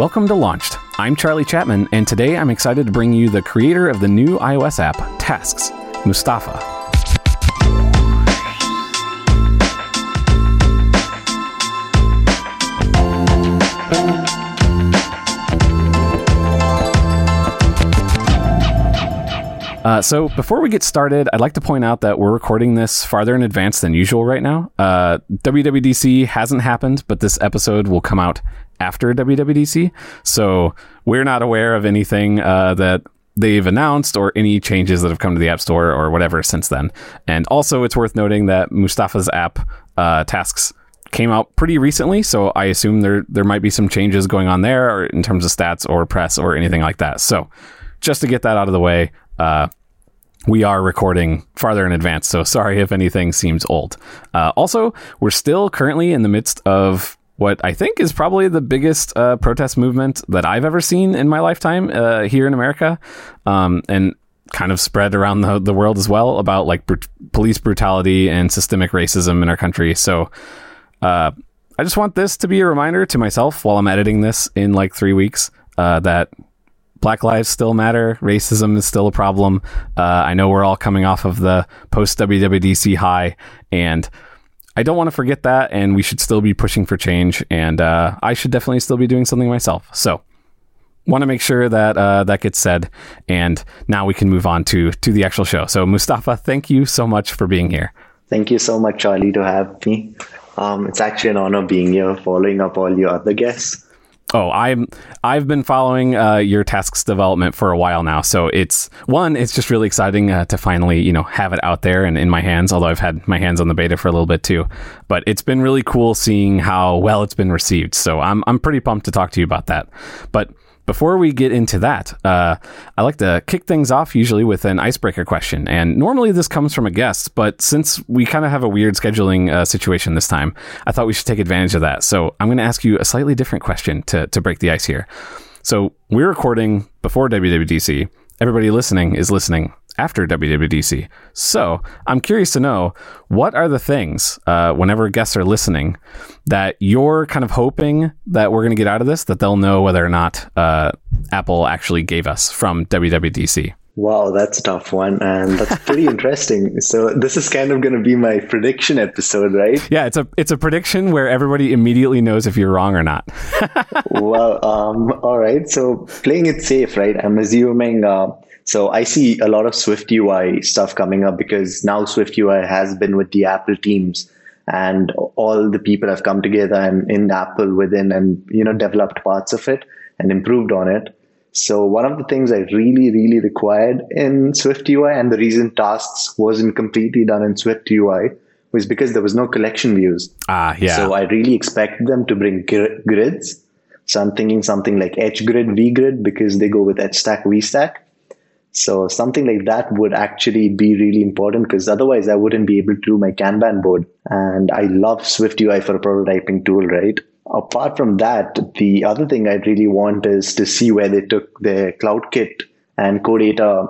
Welcome to Launched. I'm Charlie Chapman, and today I'm excited to bring you the creator of the new iOS app, Tasks, Mustafa. Uh, so before we get started, I'd like to point out that we're recording this farther in advance than usual right now. Uh, WWDC hasn't happened, but this episode will come out after WWDC, so we're not aware of anything uh, that they've announced or any changes that have come to the App Store or whatever since then. And also, it's worth noting that Mustafa's app, uh, Tasks, came out pretty recently, so I assume there there might be some changes going on there, in terms of stats or press or anything like that. So, just to get that out of the way, uh, we are recording farther in advance, so sorry if anything seems old. Uh, also, we're still currently in the midst of what I think is probably the biggest uh, protest movement that I've ever seen in my lifetime uh, here in America, um, and kind of spread around the, the world as well about like br- police brutality and systemic racism in our country. So, uh, I just want this to be a reminder to myself while I'm editing this in like three weeks uh, that Black lives still matter. Racism is still a problem. Uh, I know we're all coming off of the post WWDC high, and I don't want to forget that. And we should still be pushing for change. And uh, I should definitely still be doing something myself. So, want to make sure that uh, that gets said. And now we can move on to to the actual show. So, Mustafa, thank you so much for being here. Thank you so much, Charlie, to have me. Um, it's actually an honor being here, following up all your other guests. Oh, I'm I've been following uh, your tasks development for a while now, so it's one. It's just really exciting uh, to finally you know have it out there and in my hands. Although I've had my hands on the beta for a little bit too, but it's been really cool seeing how well it's been received. So I'm I'm pretty pumped to talk to you about that. But before we get into that, uh, I like to kick things off usually with an icebreaker question. And normally this comes from a guest, but since we kind of have a weird scheduling uh, situation this time, I thought we should take advantage of that. So I'm going to ask you a slightly different question to, to break the ice here. So we're recording before WWDC. Everybody listening is listening after WWDC. So I'm curious to know what are the things, uh, whenever guests are listening, that you're kind of hoping that we're going to get out of this, that they'll know whether or not uh, Apple actually gave us from WWDC. Wow, that's a tough one, and that's pretty interesting. So this is kind of going to be my prediction episode, right? Yeah, it's a it's a prediction where everybody immediately knows if you're wrong or not. well, um, all right. So playing it safe, right? I'm assuming. Uh, so I see a lot of Swift UI stuff coming up because now Swift UI has been with the Apple teams and all the people have come together and in Apple within and you know developed parts of it and improved on it. So one of the things I really, really required in Swift UI and the reason tasks wasn't completely done in Swift UI was because there was no collection views. Ah, yeah. So I really expect them to bring gr- grids. So I'm thinking something like H grid, V grid because they go with H stack, V stack. So something like that would actually be really important because otherwise I wouldn't be able to do my Kanban board. And I love Swift UI for a prototyping tool, right? Apart from that, the other thing I really want is to see where they took their CloudKit and Core Data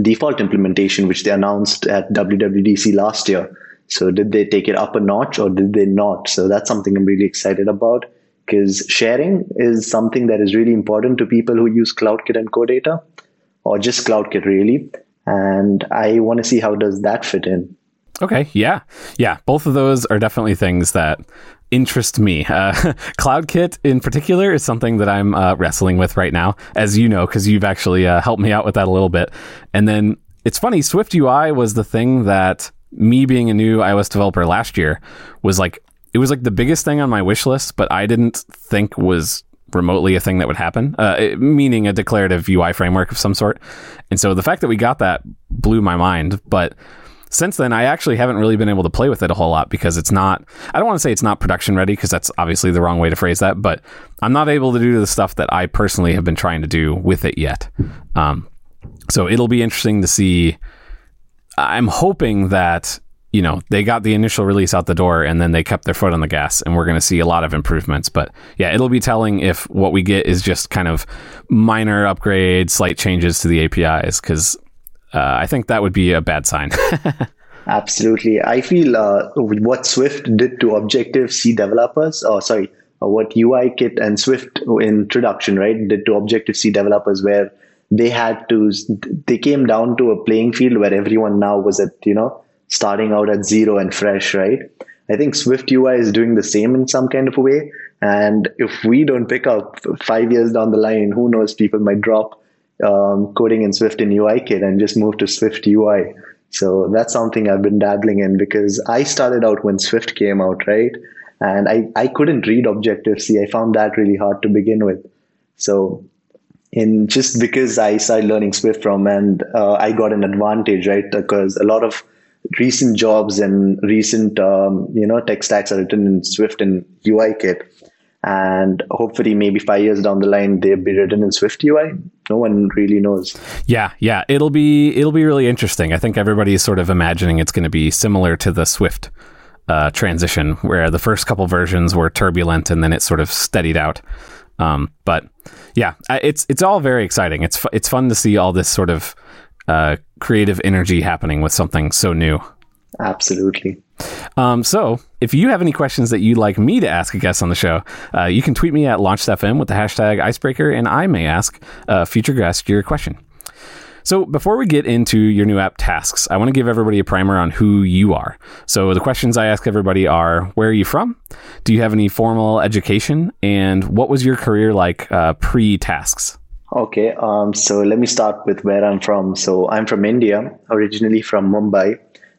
default implementation, which they announced at WWDC last year. So did they take it up a notch or did they not? So that's something I'm really excited about because sharing is something that is really important to people who use CloudKit and Core Data or just CloudKit really. And I want to see how does that fit in. Okay, yeah, yeah. Both of those are definitely things that interest me. Uh, CloudKit in particular is something that I'm uh, wrestling with right now, as you know, because you've actually uh, helped me out with that a little bit. And then it's funny, Swift UI was the thing that me being a new iOS developer last year was like it was like the biggest thing on my wish list, but I didn't think was remotely a thing that would happen, uh, it, meaning a declarative UI framework of some sort. And so the fact that we got that blew my mind. But since then, I actually haven't really been able to play with it a whole lot because it's not, I don't want to say it's not production ready because that's obviously the wrong way to phrase that, but I'm not able to do the stuff that I personally have been trying to do with it yet. Um, so it'll be interesting to see. I'm hoping that you know, they got the initial release out the door and then they kept their foot on the gas and we're going to see a lot of improvements. But yeah, it'll be telling if what we get is just kind of minor upgrades, slight changes to the APIs, because uh, I think that would be a bad sign. Absolutely. I feel uh, what Swift did to Objective C developers, or sorry, uh, what UI Kit and Swift introduction, right, did to Objective C developers, where they had to, they came down to a playing field where everyone now was at, you know, starting out at zero and fresh, right? I think Swift UI is doing the same in some kind of a way. And if we don't pick up five years down the line, who knows, people might drop um, coding in Swift and UI Kit and just move to Swift UI. So that's something I've been dabbling in because I started out when Swift came out, right? And I, I couldn't read Objective C. I found that really hard to begin with. So in just because I started learning Swift from and uh, I got an advantage, right? Because a lot of recent jobs and recent um, you know tech stacks are written in Swift and UI kit. And hopefully maybe five years down the line they'll be written in swift ui no one really knows. Yeah yeah. It'll be it'll be really interesting. I think everybody is sort of imagining it's going to be similar to the swift uh, transition where the first couple versions were turbulent and then it sort of steadied out. Um, but yeah it's it's all very exciting. It's it's fun to see all this sort of uh, creative energy happening with something so new absolutely um, so, if you have any questions that you'd like me to ask a guest on the show, uh, you can tweet me at LaunchedFM with the hashtag Icebreaker, and I may ask a future guest your question. So, before we get into your new app tasks, I want to give everybody a primer on who you are. So, the questions I ask everybody are Where are you from? Do you have any formal education? And what was your career like uh, pre tasks? Okay, um, so let me start with where I'm from. So, I'm from India, originally from Mumbai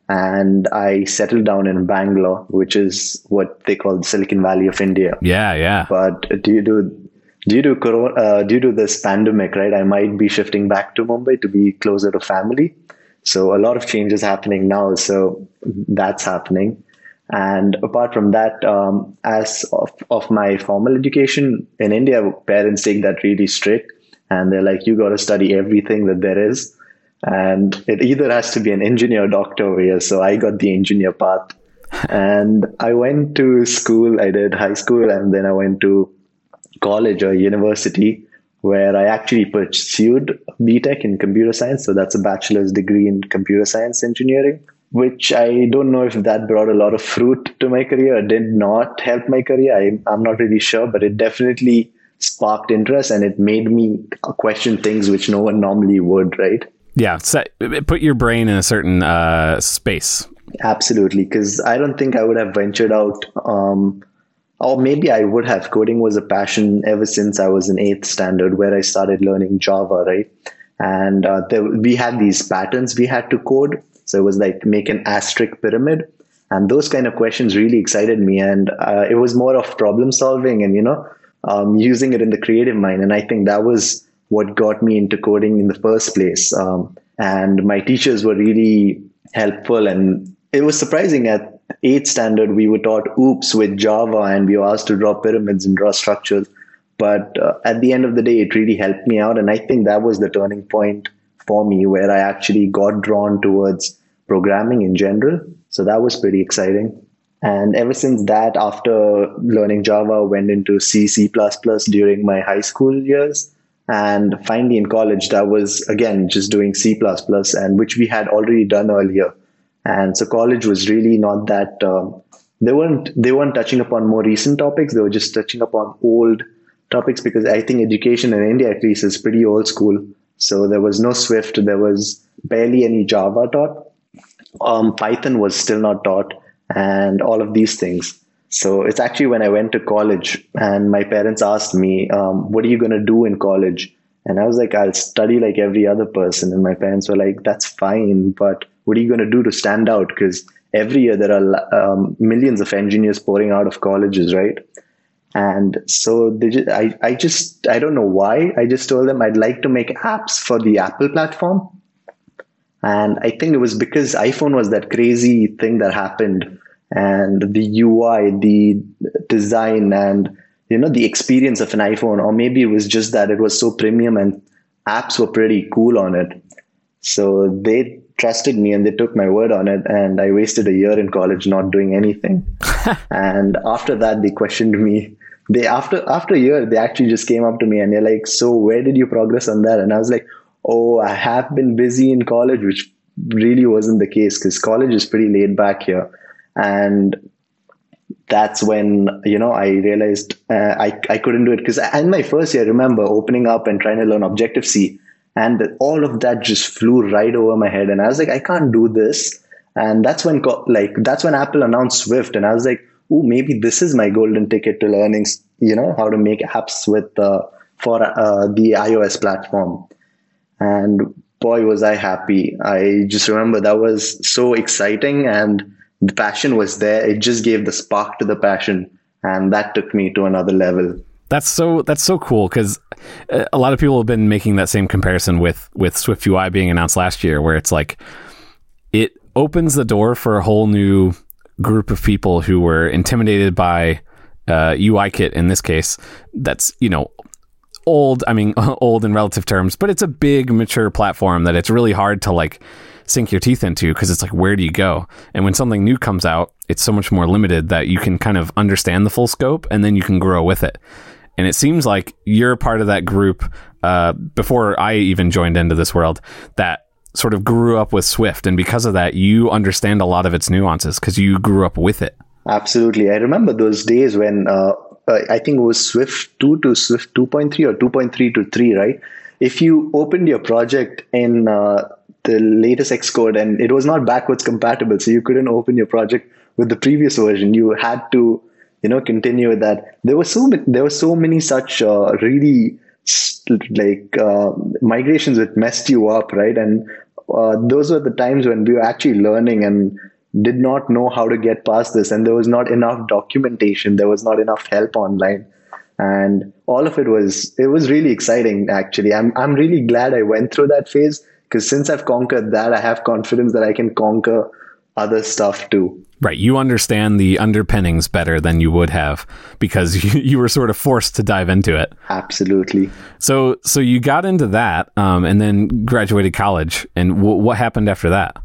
and I settled down in Bangalore, which is what they call the Silicon Valley of India. Yeah, yeah. But due to due to corona, uh, due to this pandemic, right, I might be shifting back to Mumbai to be closer to family. So a lot of changes happening now. So that's happening. And apart from that, um, as of, of my formal education in India, parents take that really strict, and they're like, you got to study everything that there is and it either has to be an engineer or doctor over here. So I got the engineer path. and I went to school, I did high school, and then I went to college or university where I actually pursued BTech in computer science. So that's a bachelor's degree in computer science engineering, which I don't know if that brought a lot of fruit to my career. It did not help my career. I, I'm not really sure, but it definitely sparked interest and it made me question things which no one normally would, right? Yeah, set, put your brain in a certain uh, space. Absolutely, because I don't think I would have ventured out. Um, or maybe I would have. Coding was a passion ever since I was in eighth standard, where I started learning Java, right? And uh, there, we had these patterns we had to code. So it was like make an asterisk pyramid. And those kind of questions really excited me. And uh, it was more of problem solving and, you know, um, using it in the creative mind. And I think that was what got me into coding in the first place. Um, and my teachers were really helpful. And it was surprising at eighth standard, we were taught OOPS with Java and we were asked to draw pyramids and draw structures. But uh, at the end of the day, it really helped me out. And I think that was the turning point for me where I actually got drawn towards programming in general. So that was pretty exciting. And ever since that, after learning Java, went into C, C++ during my high school years. And finally, in college, that was again just doing C and which we had already done earlier. And so college was really not that um, they weren't they weren't touching upon more recent topics. They were just touching upon old topics because I think education in India at least is pretty old school. So there was no Swift, there was barely any Java taught. Um, Python was still not taught, and all of these things. So it's actually when I went to college and my parents asked me, um, what are you going to do in college? And I was like, I'll study like every other person. And my parents were like, that's fine, but what are you going to do to stand out? Because every year there are um, millions of engineers pouring out of colleges, right? And so just, I, I just, I don't know why. I just told them I'd like to make apps for the Apple platform. And I think it was because iPhone was that crazy thing that happened and the UI, the design, and you know the experience of an iPhone, or maybe it was just that it was so premium and apps were pretty cool on it. So they trusted me and they took my word on it, and I wasted a year in college not doing anything. and after that, they questioned me. They after after a year, they actually just came up to me and they're like, "So where did you progress on that?" And I was like, "Oh, I have been busy in college," which really wasn't the case because college is pretty laid back here and that's when you know I realized uh, I I couldn't do it because in my first year, I remember opening up and trying to learn Objective C, and all of that just flew right over my head, and I was like, I can't do this. And that's when like that's when Apple announced Swift, and I was like, oh, maybe this is my golden ticket to learning, you know, how to make apps with uh, for uh, the iOS platform. And boy, was I happy! I just remember that was so exciting and the passion was there. It just gave the spark to the passion, and that took me to another level. That's so that's so cool because uh, a lot of people have been making that same comparison with with Swift UI being announced last year, where it's like it opens the door for a whole new group of people who were intimidated by uh, UIKit in this case. That's you know old. I mean old in relative terms, but it's a big mature platform that it's really hard to like sink your teeth into because it's like where do you go? And when something new comes out it's so much more limited that you can kind of understand the full scope and then you can grow with it. And it seems like you're part of that group uh, before i even joined into this world that sort of grew up with swift. And because of that you understand a lot of its nuances because you grew up with it. Absolutely. I remember those days when uh, i think it was swift 2 to swift 2.3 or 2.3 to 3 right if you opened your project in uh, the latest Xcode, and it was not backwards compatible, so you couldn't open your project with the previous version. You had to, you know, continue with that. There were so many, there were so many such uh, really like uh, migrations that messed you up, right? And uh, those were the times when we were actually learning and did not know how to get past this, and there was not enough documentation. There was not enough help online and all of it was it was really exciting actually i'm i'm really glad i went through that phase because since I've conquered that, I have confidence that I can conquer other stuff too. Right. You understand the underpinnings better than you would have because you, you were sort of forced to dive into it. Absolutely. So, so you got into that um, and then graduated college. And w- what happened after that?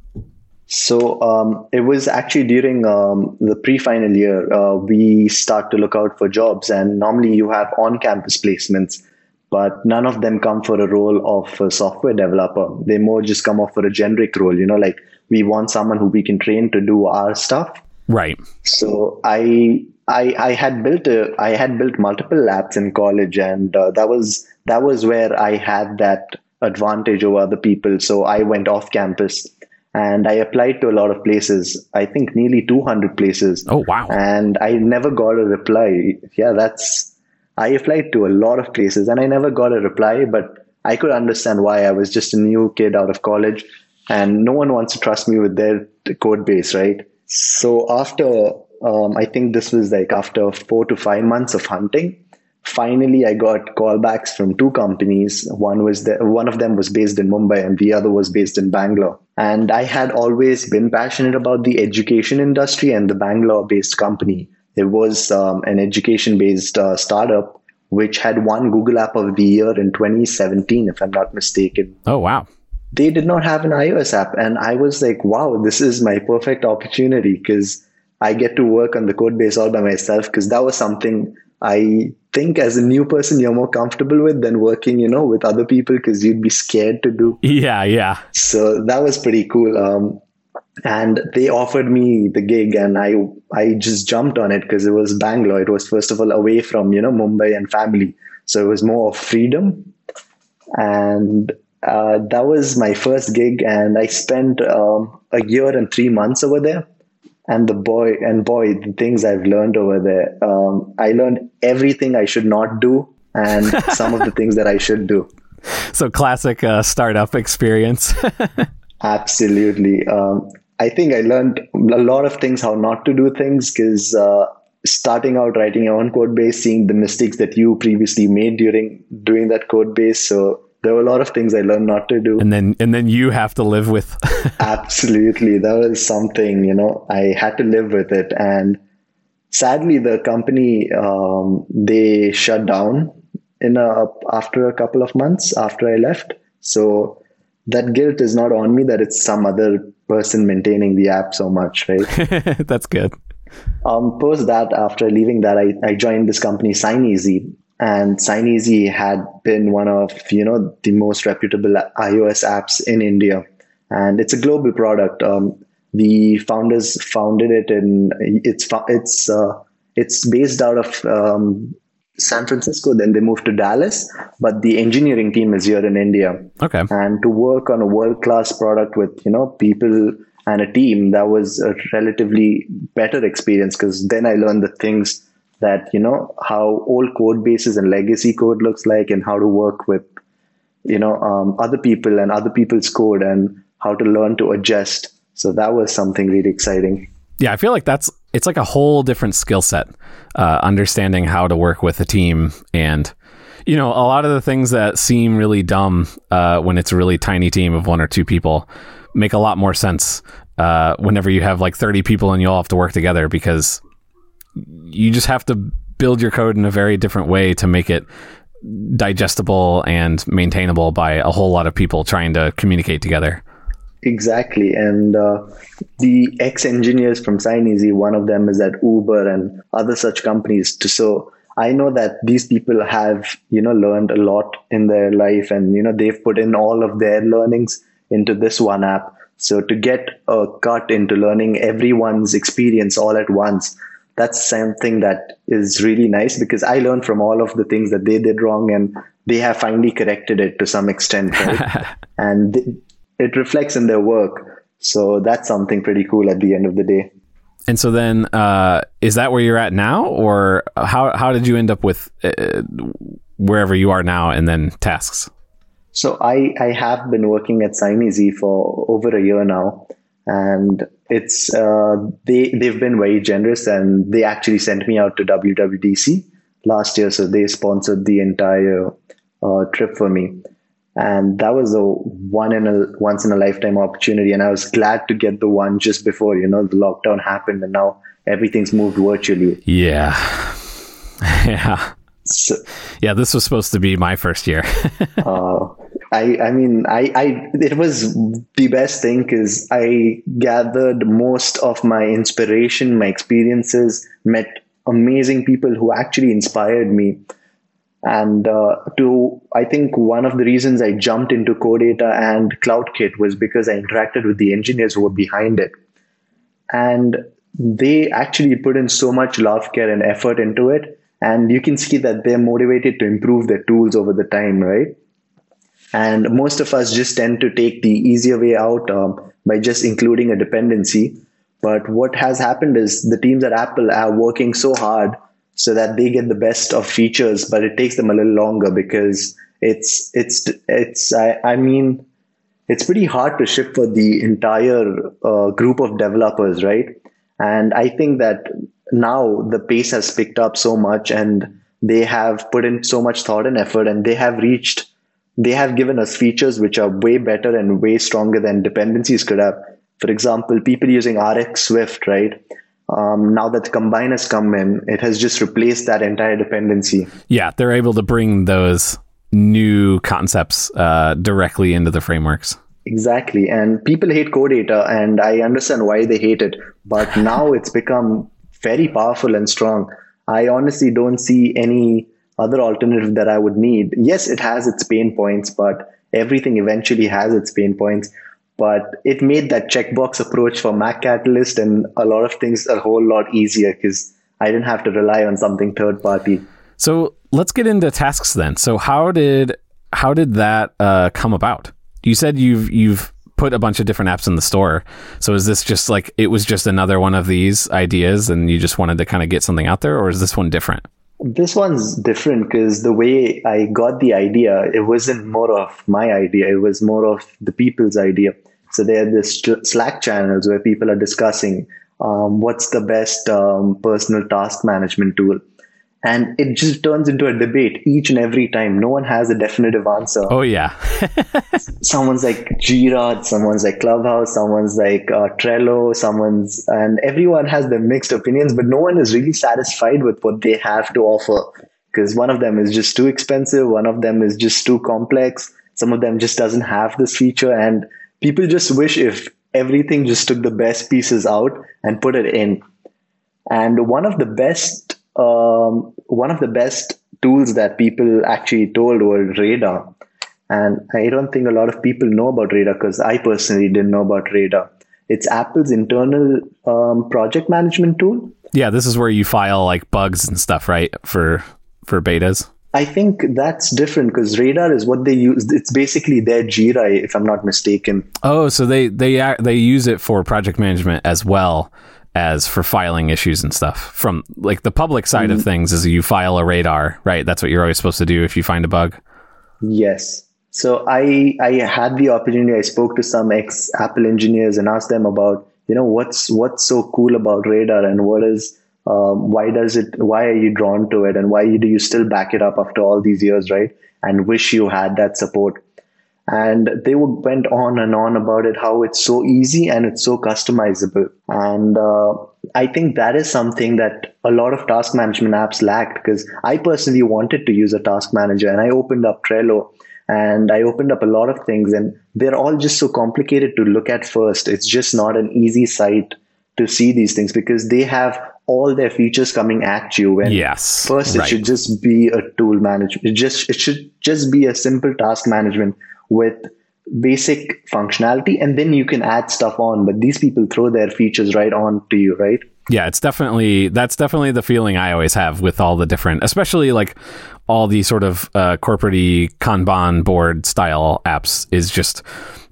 So um, it was actually during um, the pre-final year uh, we start to look out for jobs, and normally you have on-campus placements but none of them come for a role of a software developer. They more just come off for a generic role, you know, like we want someone who we can train to do our stuff. Right. So I I, I had built a I had built multiple apps in college, and uh, that was that was where I had that advantage over other people. So I went off campus and I applied to a lot of places. I think nearly 200 places. Oh wow! And I never got a reply. Yeah, that's I applied to a lot of places and I never got a reply, but I could understand why. I was just a new kid out of college and no one wants to trust me with their code base, right? So after, um, I think this was like after four to five months of hunting, finally I got callbacks from two companies. One was the, one of them was based in Mumbai and the other was based in Bangalore. And I had always been passionate about the education industry and the Bangalore based company it was um, an education based uh, startup which had won Google App of the Year in 2017, if I'm not mistaken. Oh, wow. They did not have an iOS app. And I was like, wow, this is my perfect opportunity because I get to work on the code base all by myself because that was something I think as a new person you're more comfortable with than working, you know, with other people because you'd be scared to do. Yeah, yeah. So that was pretty cool. Um, and they offered me the gig and i i just jumped on it because it was bangalore it was first of all away from you know mumbai and family so it was more of freedom and uh, that was my first gig and i spent um, a year and three months over there and the boy and boy the things i've learned over there um, i learned everything i should not do and some of the things that i should do so classic uh, startup experience Absolutely. Um, I think I learned a lot of things how not to do things because uh, starting out writing your own code base, seeing the mistakes that you previously made during doing that code base. So there were a lot of things I learned not to do. And then and then you have to live with. Absolutely, that was something you know I had to live with it, and sadly the company um, they shut down in a, after a couple of months after I left. So that guilt is not on me that it's some other person maintaining the app so much, right? That's good. Um, post that, after leaving that, I, I joined this company, SignEasy, and SignEasy had been one of you know the most reputable iOS apps in India, and it's a global product. Um, the founders founded it in it's it's uh, it's based out of um, San Francisco. Then they moved to Dallas, but the engineering team is here in India. Okay. And to work on a world class product with you know people and a team, that was a relatively better experience because then I learned the things that you know how old code bases and legacy code looks like, and how to work with you know um, other people and other people's code, and how to learn to adjust. So that was something really exciting. Yeah, I feel like that's it's like a whole different skill set, uh, understanding how to work with a team and you know a lot of the things that seem really dumb uh, when it's a really tiny team of one or two people make a lot more sense uh, whenever you have like 30 people and you all have to work together because you just have to build your code in a very different way to make it digestible and maintainable by a whole lot of people trying to communicate together. Exactly. And uh, the ex engineers from SignEasy, one of them is at Uber and other such companies. So I know that these people have, you know, learned a lot in their life and, you know, they've put in all of their learnings into this one app. So to get a cut into learning everyone's experience all at once, that's something that is really nice because I learned from all of the things that they did wrong and they have finally corrected it to some extent. Right? and it reflects in their work. So that's something pretty cool at the end of the day. And so then, uh, is that where you're at now, or how how did you end up with uh, wherever you are now, and then tasks? So I I have been working at SignEasy for over a year now, and it's uh, they they've been very generous, and they actually sent me out to WWDC last year, so they sponsored the entire uh, trip for me. And that was a one in a once in a lifetime opportunity. And i was glad to get the one just before you know the lockdown happened and now everything's moved virtually. Yeah. Yeah. So, yeah this was supposed to be my first year. Uh, i i mean i i it was the best thing because i gathered most of my inspiration my experiences met amazing people who actually inspired me and uh, to, I think one of the reasons I jumped into Core Data and CloudKit was because I interacted with the engineers who were behind it. And they actually put in so much love, care, and effort into it. And you can see that they're motivated to improve their tools over the time, right? And most of us just tend to take the easier way out um, by just including a dependency. But what has happened is the teams at Apple are working so hard so that they get the best of features, but it takes them a little longer because it's it's it's I, I mean it's pretty hard to ship for the entire uh, group of developers, right? And I think that now the pace has picked up so much, and they have put in so much thought and effort, and they have reached they have given us features which are way better and way stronger than dependencies could have. For example, people using RX Swift, right? um, now that Combine has come in, it has just replaced that entire dependency. Yeah, they're able to bring those new concepts uh, directly into the frameworks. Exactly. And people hate Core Data, and I understand why they hate it. But now it's become very powerful and strong. I honestly don't see any other alternative that I would need. Yes, it has its pain points, but everything eventually has its pain points but it made that checkbox approach for Mac Catalyst and a lot of things a whole lot easier because I didn't have to rely on something third party. So let's get into tasks then. So how did how did that uh, come about? You said you've you've put a bunch of different apps in the store. So is this just like it was just another one of these ideas, and you just wanted to kind of get something out there, or is this one different? This one's different because the way I got the idea, it wasn't more of my idea. It was more of the people's idea. So there are this Slack channels where people are discussing um, what's the best um, personal task management tool. And it just turns into a debate each and every time. No one has a definitive answer. Oh, yeah. someone's like Jira, someone's like Clubhouse, someone's like uh, Trello, someone's, and everyone has their mixed opinions, but no one is really satisfied with what they have to offer. Because one of them is just too expensive, one of them is just too complex, some of them just doesn't have this feature. And people just wish if everything just took the best pieces out and put it in. And one of the best, um, one of the best tools that people actually told was Radar. And I don't think a lot of people know about Radar because I personally didn't know about Radar. It's Apple's internal um, project management tool. Yeah, this is where you file like bugs and stuff, right? For for betas. I think that's different because radar is what they use. It's basically their Jira, if I'm not mistaken. Oh, so they they they use it for project management as well as for filing issues and stuff. From like the public side mm-hmm. of things, is you file a radar, right? That's what you're always supposed to do if you find a bug. Yes. So I I had the opportunity. I spoke to some ex Apple engineers and asked them about you know what's what's so cool about radar and what is um, why does it why are you drawn to it and why do you still back it up after all these years right and wish you had that support and they would went on and on about it how it's so easy and it's so customizable and uh, i think that is something that a lot of task management apps lacked because i personally wanted to use a task manager and i opened up trello and i opened up a lot of things and they're all just so complicated to look at first it's just not an easy site to see these things because they have all their features coming at you and yes first it right. should just be a tool management it just it should just be a simple task management with basic functionality and then you can add stuff on but these people throw their features right on to you right yeah it's definitely that's definitely the feeling i always have with all the different especially like all the sort of uh, corporate kanban board style apps is just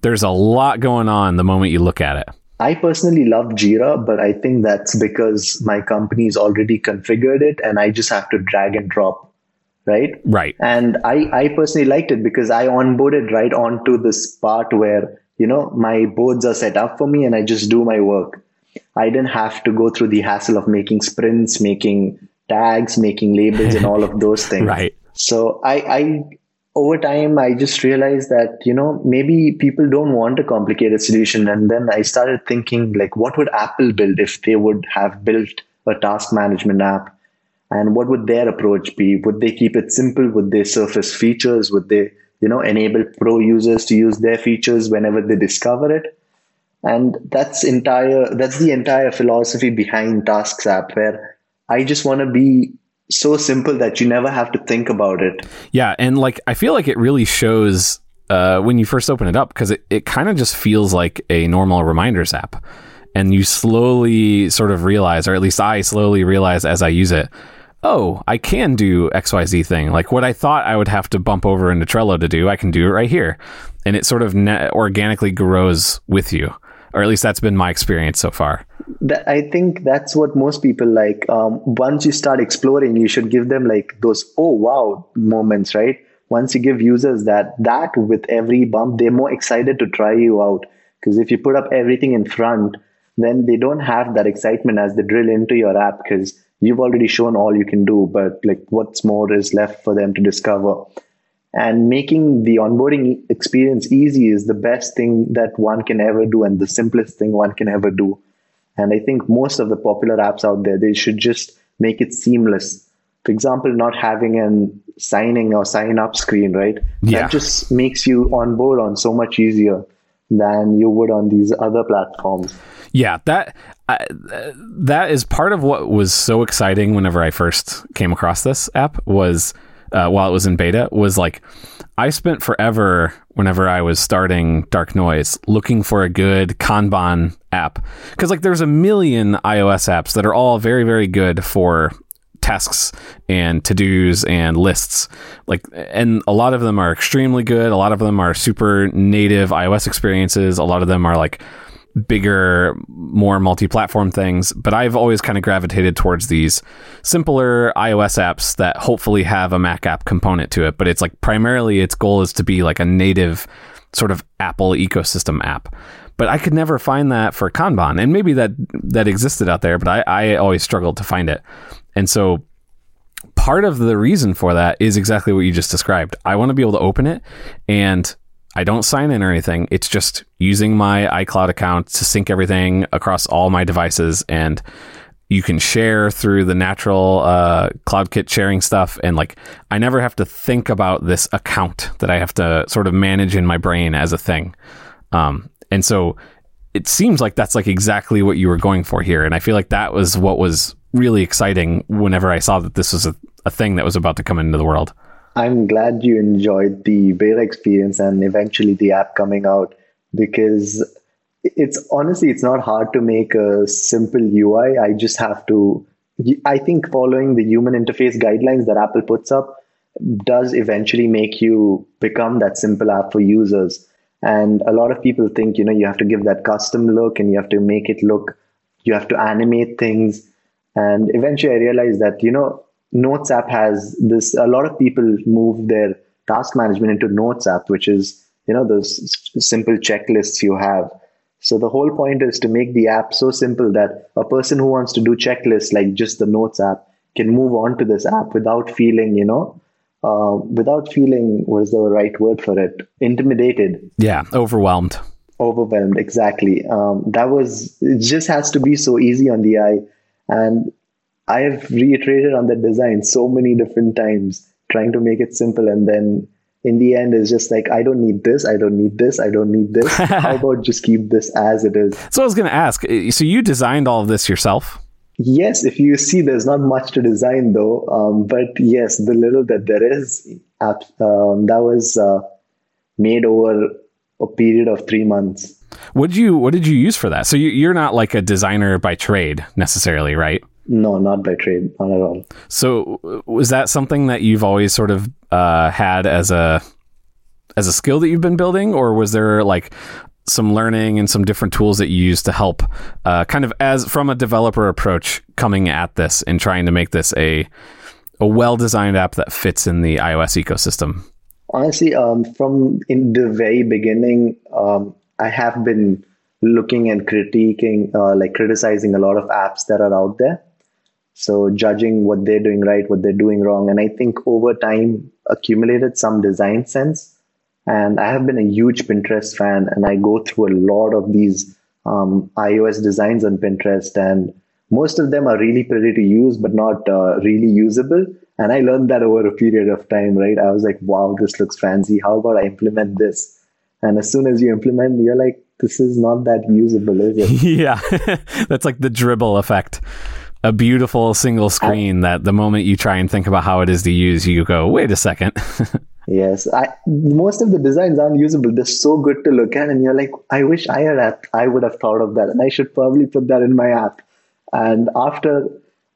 there's a lot going on the moment you look at it I personally love Jira, but I think that's because my company's already configured it and I just have to drag and drop. Right. Right. And I, I personally liked it because I onboarded right onto this part where, you know, my boards are set up for me and I just do my work. I didn't have to go through the hassle of making sprints, making tags, making labels, and all of those things. right. So I, I over time i just realized that you know maybe people don't want a complicated solution and then i started thinking like what would apple build if they would have built a task management app and what would their approach be would they keep it simple would they surface features would they you know enable pro users to use their features whenever they discover it and that's entire that's the entire philosophy behind tasks app where i just want to be so simple that you never have to think about it. Yeah, and like I feel like it really shows uh, when you first open it up because it, it kind of just feels like a normal reminders app. And you slowly sort of realize, or at least I slowly realize as I use it, oh, I can do XYZ thing. Like what I thought I would have to bump over into Trello to do, I can do it right here. And it sort of ne- organically grows with you or at least that's been my experience so far. I think that's what most people like. Um, once you start exploring, you should give them like those oh wow moments, right? Once you give users that, that with every bump, they're more excited to try you out. Because if you put up everything in front, then they don't have that excitement as they drill into your app because you've already shown all you can do. But like, what's more is left for them to discover and making the onboarding experience easy is the best thing that one can ever do and the simplest thing one can ever do and i think most of the popular apps out there they should just make it seamless for example not having an signing or sign up screen right yeah. that just makes you onboard on so much easier than you would on these other platforms yeah that uh, that is part of what was so exciting whenever i first came across this app was uh, while it was in beta was like I spent forever whenever I was starting Dark Noise looking for a good Kanban app. Because like there's a million iOS apps that are all very very good for tasks and to dos and lists. Like and a lot of them are extremely good. A lot of them are super native iOS experiences. A lot of them are like bigger, more multi platform things. But I've always kind of gravitated towards these simpler iOS apps that hopefully have a Mac app component to it. But it's like primarily its goal is to be like a native sort of Apple ecosystem app. But I could never find that for Kanban. And maybe that that existed out there, but I, I always struggled to find it. And so part of the reason for that is exactly what you just described. I want to be able to open it and I don't sign in or anything. It's just using my iCloud account to sync everything across all my devices and you can share through the natural uh, CloudKit sharing stuff. And like, I never have to think about this account that I have to sort of manage in my brain as a thing. Um, and so it seems like that's like exactly what you were going for here. And I feel like that was what was really exciting whenever I saw that this was a, a thing that was about to come into the world. I'm glad you enjoyed the beta experience and eventually the app coming out because it's honestly it's not hard to make a simple UI. I just have to. I think following the human interface guidelines that Apple puts up does eventually make you become that simple app for users. And a lot of people think, you know, you have to give that custom look and you have to make it look, you have to animate things. And eventually I realized that, you know, Notes app has this, a lot of people move their task management into Notes app, which is, you know, those simple checklists you have. So the whole point is to make the app so simple that a person who wants to do checklists like just the Notes app can move on to this app without feeling, you know, uh, without feeling what is the right word for it intimidated. Yeah overwhelmed. Overwhelmed exactly. Um, that was it just has to be so easy on the eye. And i have reiterated on that design so many different times trying to make it simple and then in the end it's just like i don't need this i don't need this i don't need this how about just keep this as it is so i was going to ask so you designed all of this yourself Yes, if you see, there's not much to design though. Um, but yes, the little that there is, um, that was uh, made over a period of three months. What did you What did you use for that? So you, are not like a designer by trade necessarily, right? No, not by trade, not at all. So was that something that you've always sort of uh, had as a as a skill that you've been building, or was there like some learning and some different tools that you use to help uh, kind of as from a developer approach coming at this and trying to make this a a well designed app that fits in the iOS ecosystem? Honestly, um, from in the very beginning, um, I have been looking and critiquing, uh, like criticizing a lot of apps that are out there. So judging what they're doing right, what they're doing wrong, and I think over time accumulated some design sense and I have been a huge Pinterest fan, and I go through a lot of these um, iOS designs on Pinterest, and most of them are really pretty to use, but not uh, really usable. And I learned that over a period of time, right? I was like, wow, this looks fancy. How about I implement this? And as soon as you implement, you're like, this is not that usable, is it? yeah, that's like the Dribbble effect. A beautiful single screen that the moment you try and think about how it is to use, you go, wait a second. Yes, I most of the designs aren't usable. They're so good to look at, and you're like, I wish I had I would have thought of that, and I should probably put that in my app. And after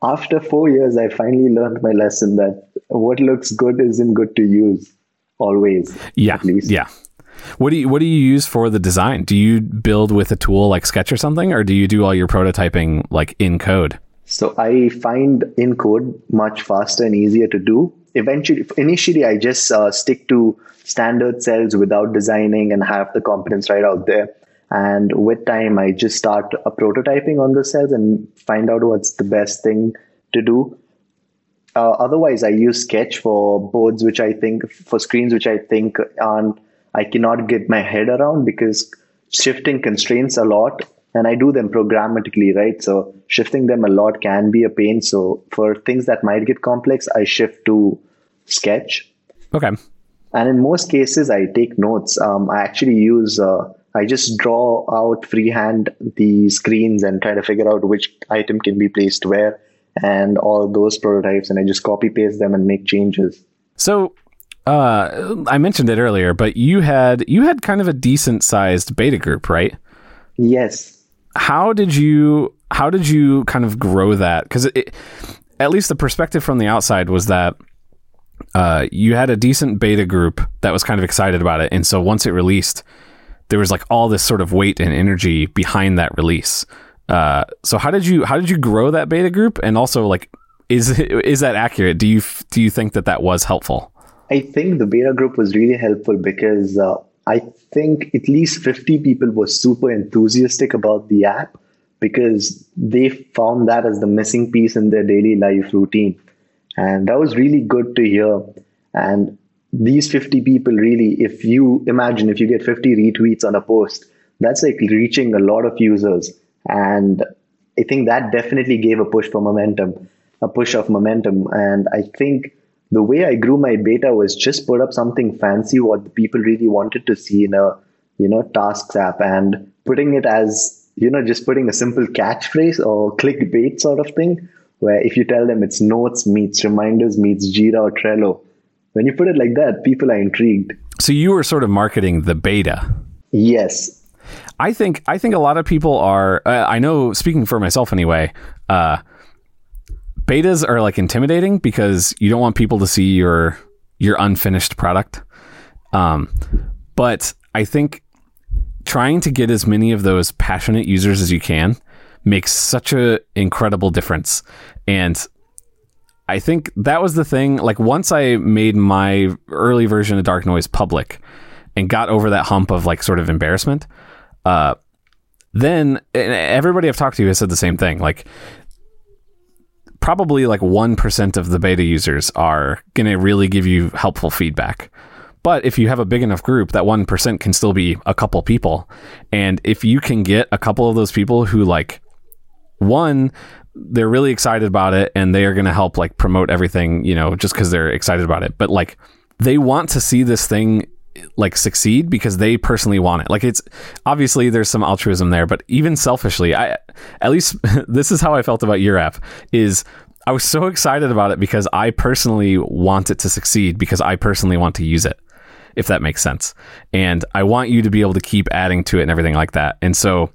after four years, I finally learned my lesson that what looks good isn't good to use always. Yeah, yeah. What do you What do you use for the design? Do you build with a tool like Sketch or something, or do you do all your prototyping like in code? So I find in code much faster and easier to do. Eventually initially i just uh, stick to standard cells without designing and have the components right out there. And with time i just start uh, prototyping on the cells and find out what's the best thing to do. Uh, otherwise i use sketch for boards which i think for screens which i think aren't i cannot get my head around because shifting constraints a lot and I do them programmatically, right? So shifting them a lot can be a pain. So for things that might get complex, I shift to Sketch. Okay. And in most cases, I take notes. Um, I actually use, uh, I just draw out freehand the screens and try to figure out which item can be placed where and all those prototypes. And I just copy paste them and make changes. So uh, I mentioned it earlier, but you had you had kind of a decent sized beta group, right? Yes how did you how did you kind of grow that? Because at least the perspective from the outside was that uh, you had a decent beta group that was kind of excited about it, and so once it released, there was like all this sort of weight and energy behind that release. Uh, so how did you how did you grow that beta group, and also like is is that accurate? Do you do you think that that was helpful? I think the beta group was really helpful because uh, I think at least 50 people were super enthusiastic about the app because they found that as the missing piece in their daily life routine. And that was really good to hear. And these 50 people really, if you imagine if you get 50 retweets on a post, that's like reaching a lot of users. And I think that definitely gave a push for momentum, a push of momentum. And I think the way I grew my beta was just put up something fancy what the people really wanted to see in a you know tasks app and putting it as you know just putting a simple catchphrase or clickbait sort of thing where if you tell them it's notes meets reminders meets Jira or Trello when you put it like that people are intrigued so you were sort of marketing the beta yes I think I think a lot of people are. Uh, I know, speaking for myself anyway. Uh, betas are like intimidating because you don't want people to see your your unfinished product. Um, but I think trying to get as many of those passionate users as you can makes such a incredible difference. And I think that was the thing. Like once I made my early version of Dark Noise public and got over that hump of like sort of embarrassment, uh, then everybody I've talked to has said the same thing. Like probably like 1% of the beta users are going to really give you helpful feedback. But if you have a big enough group, that 1% can still be a couple people. And if you can get a couple of those people who like one they're really excited about it and they are going to help like promote everything, you know, just cuz they're excited about it. But like they want to see this thing like succeed because they personally want it. Like it's obviously there's some altruism there, but even selfishly, I at least this is how I felt about your app is I was so excited about it because I personally want it to succeed because I personally want to use it. If that makes sense. And I want you to be able to keep adding to it and everything like that. And so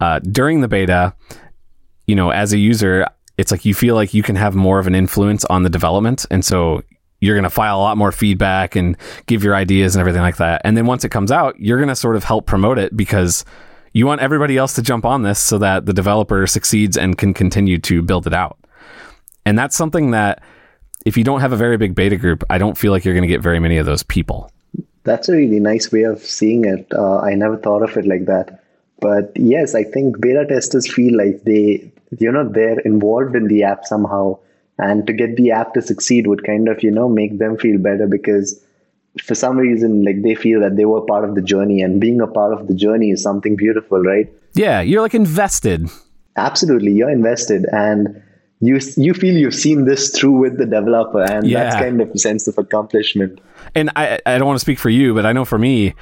uh, during the beta, you know, as a user, it's like you feel like you can have more of an influence on the development. And so you're going to file a lot more feedback and give your ideas and everything like that. And then once it comes out, you're going to sort of help promote it because you want everybody else to jump on this so that the developer succeeds and can continue to build it out. And that's something that if you don't have a very big beta group, I don't feel like you're going to get very many of those people. That's a really nice way of seeing it. Uh, I never thought of it like that. But yes, I think beta testers feel like they, you know, they're involved in the app somehow and to get the app to succeed would kind of you know make them feel better because for some reason like they feel that they were part of the journey and being a part of the journey is something beautiful right? Yeah you're like invested. Absolutely you're invested and you you feel you've seen this through with the developer and yeah. that's kind of a sense of accomplishment. And i i don't want to speak for you but i know for me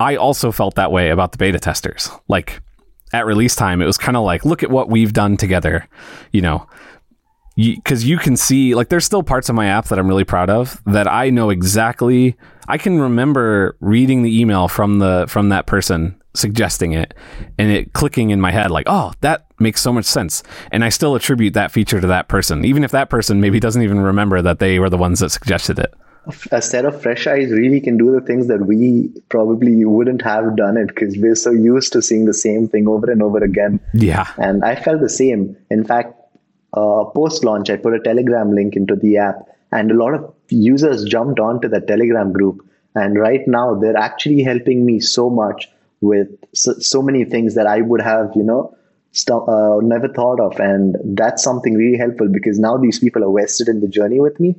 i also felt that way about the beta testers. Like at release time it was kind of like look at what we've done together you know because you, can see like there's still parts of my app that I'm really proud of that I know exactly I can remember reading the email from the from that person suggesting it and it clicking in my head like oh that makes so much sense. And I still attribute that feature to that person even if that person maybe doesn't even remember that they were the ones that suggested it. A set of fresh eyes really can do the things that we probably wouldn't have done it because we're so used to seeing the same thing over and over again. Yeah. And I felt the same. In fact uh, post launch, I put a Telegram link into the app, and a lot of users jumped onto the Telegram group. And right now, they're actually helping me so much with so, so many things that I would have, you know, st- uh, never thought of. And that's something really helpful because now these people are vested in the journey with me.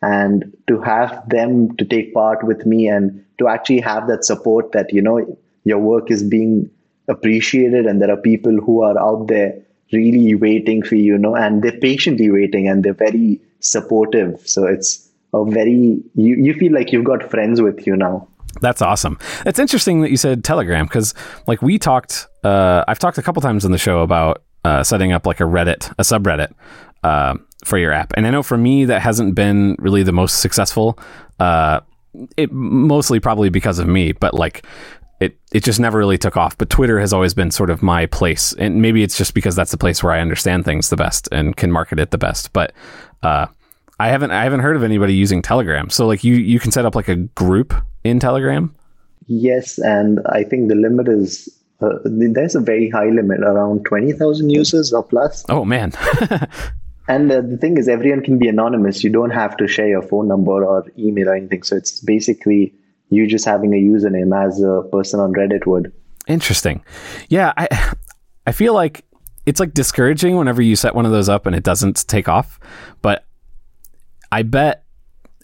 And to have them to take part with me and to actually have that support that, you know, your work is being appreciated and there are people who are out there really waiting for you, you know, and they're patiently waiting and they're very supportive. So it's a very you, you feel like you've got friends with you now. That's awesome. It's interesting that you said Telegram because, like, we talked. Uh, I've talked a couple times on the show about uh, setting up like a Reddit, a subreddit uh, for your app, and I know for me that hasn't been really the most successful. Uh, it mostly probably because of me, but like it it just never really took off. But Twitter has always been sort of my place, and maybe it's just because that's the place where I understand things the best and can market it the best. But uh, I haven't I haven't heard of anybody using Telegram. So like you you can set up like a group in Telegram. Yes, and I think the limit is uh, there's a very high limit around twenty thousand users or plus. Oh man. and uh, the thing is, everyone can be anonymous. You don't have to share your phone number or email or anything. So it's basically you just having a username as a person on Reddit would. Interesting. Yeah, I I feel like it's like discouraging whenever you set one of those up and it doesn't take off. But I bet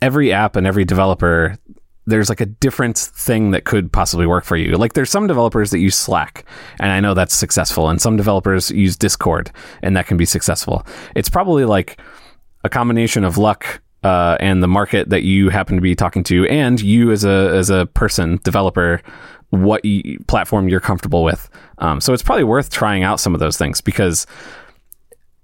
every app and every developer there's like a different thing that could possibly work for you. Like there's some developers that use Slack and I know that's successful and some developers use Discord and that can be successful. It's probably like a combination of luck uh, and the market that you happen to be talking to, and you as a as a person developer, what y- platform you're comfortable with. Um, so it's probably worth trying out some of those things because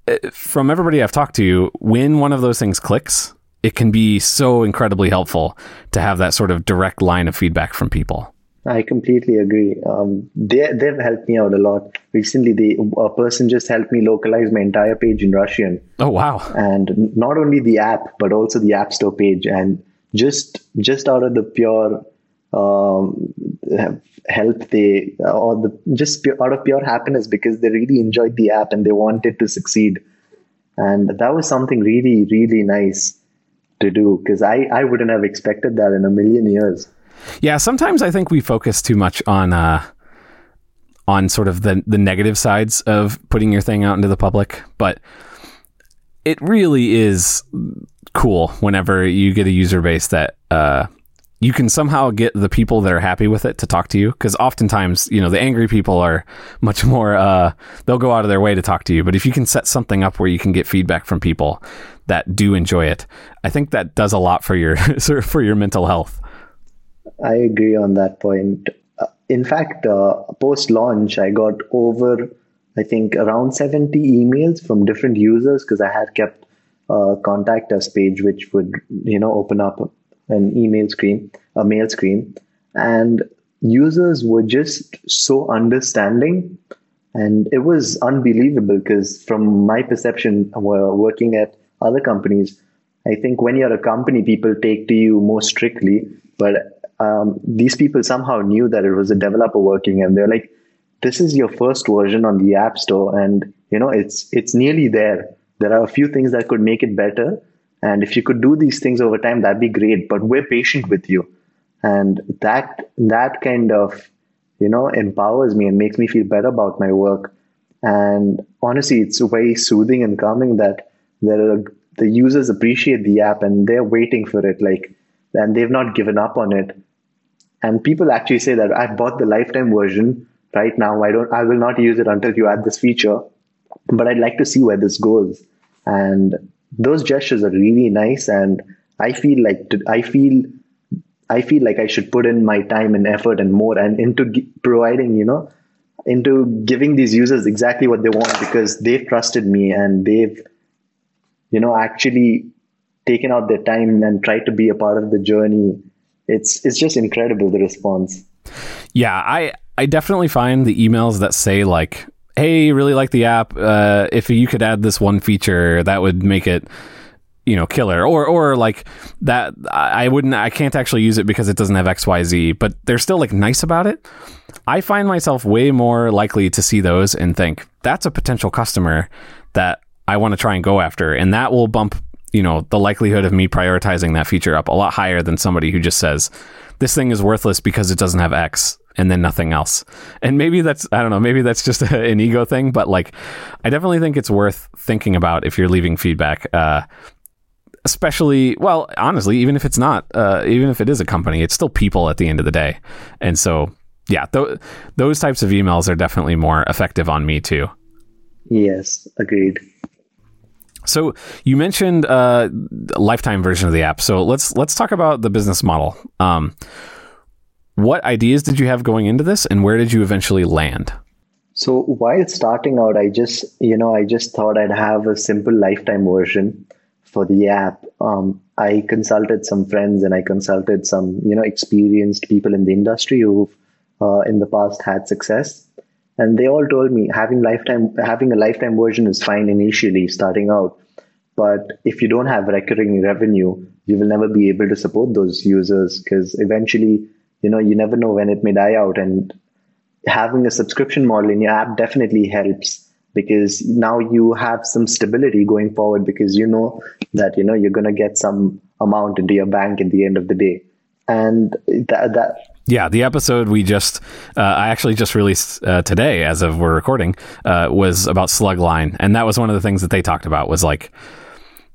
uh, from everybody I've talked to, when one of those things clicks, it can be so incredibly helpful to have that sort of direct line of feedback from people. I completely agree. Um, they they've helped me out a lot. Recently, the a person just helped me localize my entire page in Russian. Oh wow! And not only the app, but also the App Store page. And just just out of the pure um, help, they or the just pure, out of pure happiness because they really enjoyed the app and they wanted to succeed. And that was something really really nice to do because I I wouldn't have expected that in a million years. Yeah, sometimes I think we focus too much on uh, on sort of the the negative sides of putting your thing out into the public, but it really is cool whenever you get a user base that uh, you can somehow get the people that are happy with it to talk to you because oftentimes you know the angry people are much more uh, they'll go out of their way to talk to you but if you can set something up where you can get feedback from people that do enjoy it i think that does a lot for your for your mental health I agree on that point. Uh, in fact, uh, post launch, I got over, I think, around 70 emails from different users because I had kept a contact us page, which would, you know, open up an email screen, a mail screen. And users were just so understanding. And it was unbelievable because, from my perception, working at other companies. I think when you're a company, people take to you more strictly. But um, these people somehow knew that it was a developer working and they're like this is your first version on the app store and you know it's it's nearly there. There are a few things that could make it better and if you could do these things over time that'd be great but we're patient with you. And that that kind of you know empowers me and makes me feel better about my work. And honestly it's very soothing and calming that there are the users appreciate the app and they're waiting for it like and they've not given up on it and people actually say that I've bought the lifetime version right now. I don't, I will not use it until you add this feature, but I'd like to see where this goes. And those gestures are really nice. And I feel like, I feel, I feel like I should put in my time and effort and more and into providing, you know, into giving these users exactly what they want because they've trusted me and they've, you know, actually taken out their time and tried to be a part of the journey it's it's just incredible the response. Yeah, I I definitely find the emails that say like, "Hey, really like the app. Uh, if you could add this one feature, that would make it." you know killer or or like that I wouldn't I can't actually use it because it doesn't have XYZ but they're still like nice about it I find myself way more likely to see those and think that's a potential customer that I want to try and go after and that will bump you know the likelihood of me prioritizing that feature up a lot higher than somebody who just says this thing is worthless because it doesn't have X and then nothing else. And maybe that's I don't know, maybe that's just a, an ego thing, but like I definitely think it's worth thinking about if you're leaving feedback. Uh, especially well honestly even if it's not uh, even if it is a company it's still people at the end of the day and so yeah th- those types of emails are definitely more effective on me too yes agreed so you mentioned uh, lifetime version of the app. So let's let's talk about the business model. Um, what ideas did you have going into this, and where did you eventually land? So while starting out, I just you know I just thought I'd have a simple lifetime version for the app. Um, I consulted some friends and I consulted some you know experienced people in the industry who've uh, in the past had success and they all told me having lifetime having a lifetime version is fine initially starting out. But if you don't have recurring revenue you will never be able to support those users because eventually you know you never know when it may die out. And having a subscription model in your app definitely helps because now you have some stability going forward because you know that you know you're going to get some amount into your bank at the end of the day. And that, that yeah, the episode we just, uh, I actually just released uh, today, as of we're recording, uh, was about Slugline, and that was one of the things that they talked about was like,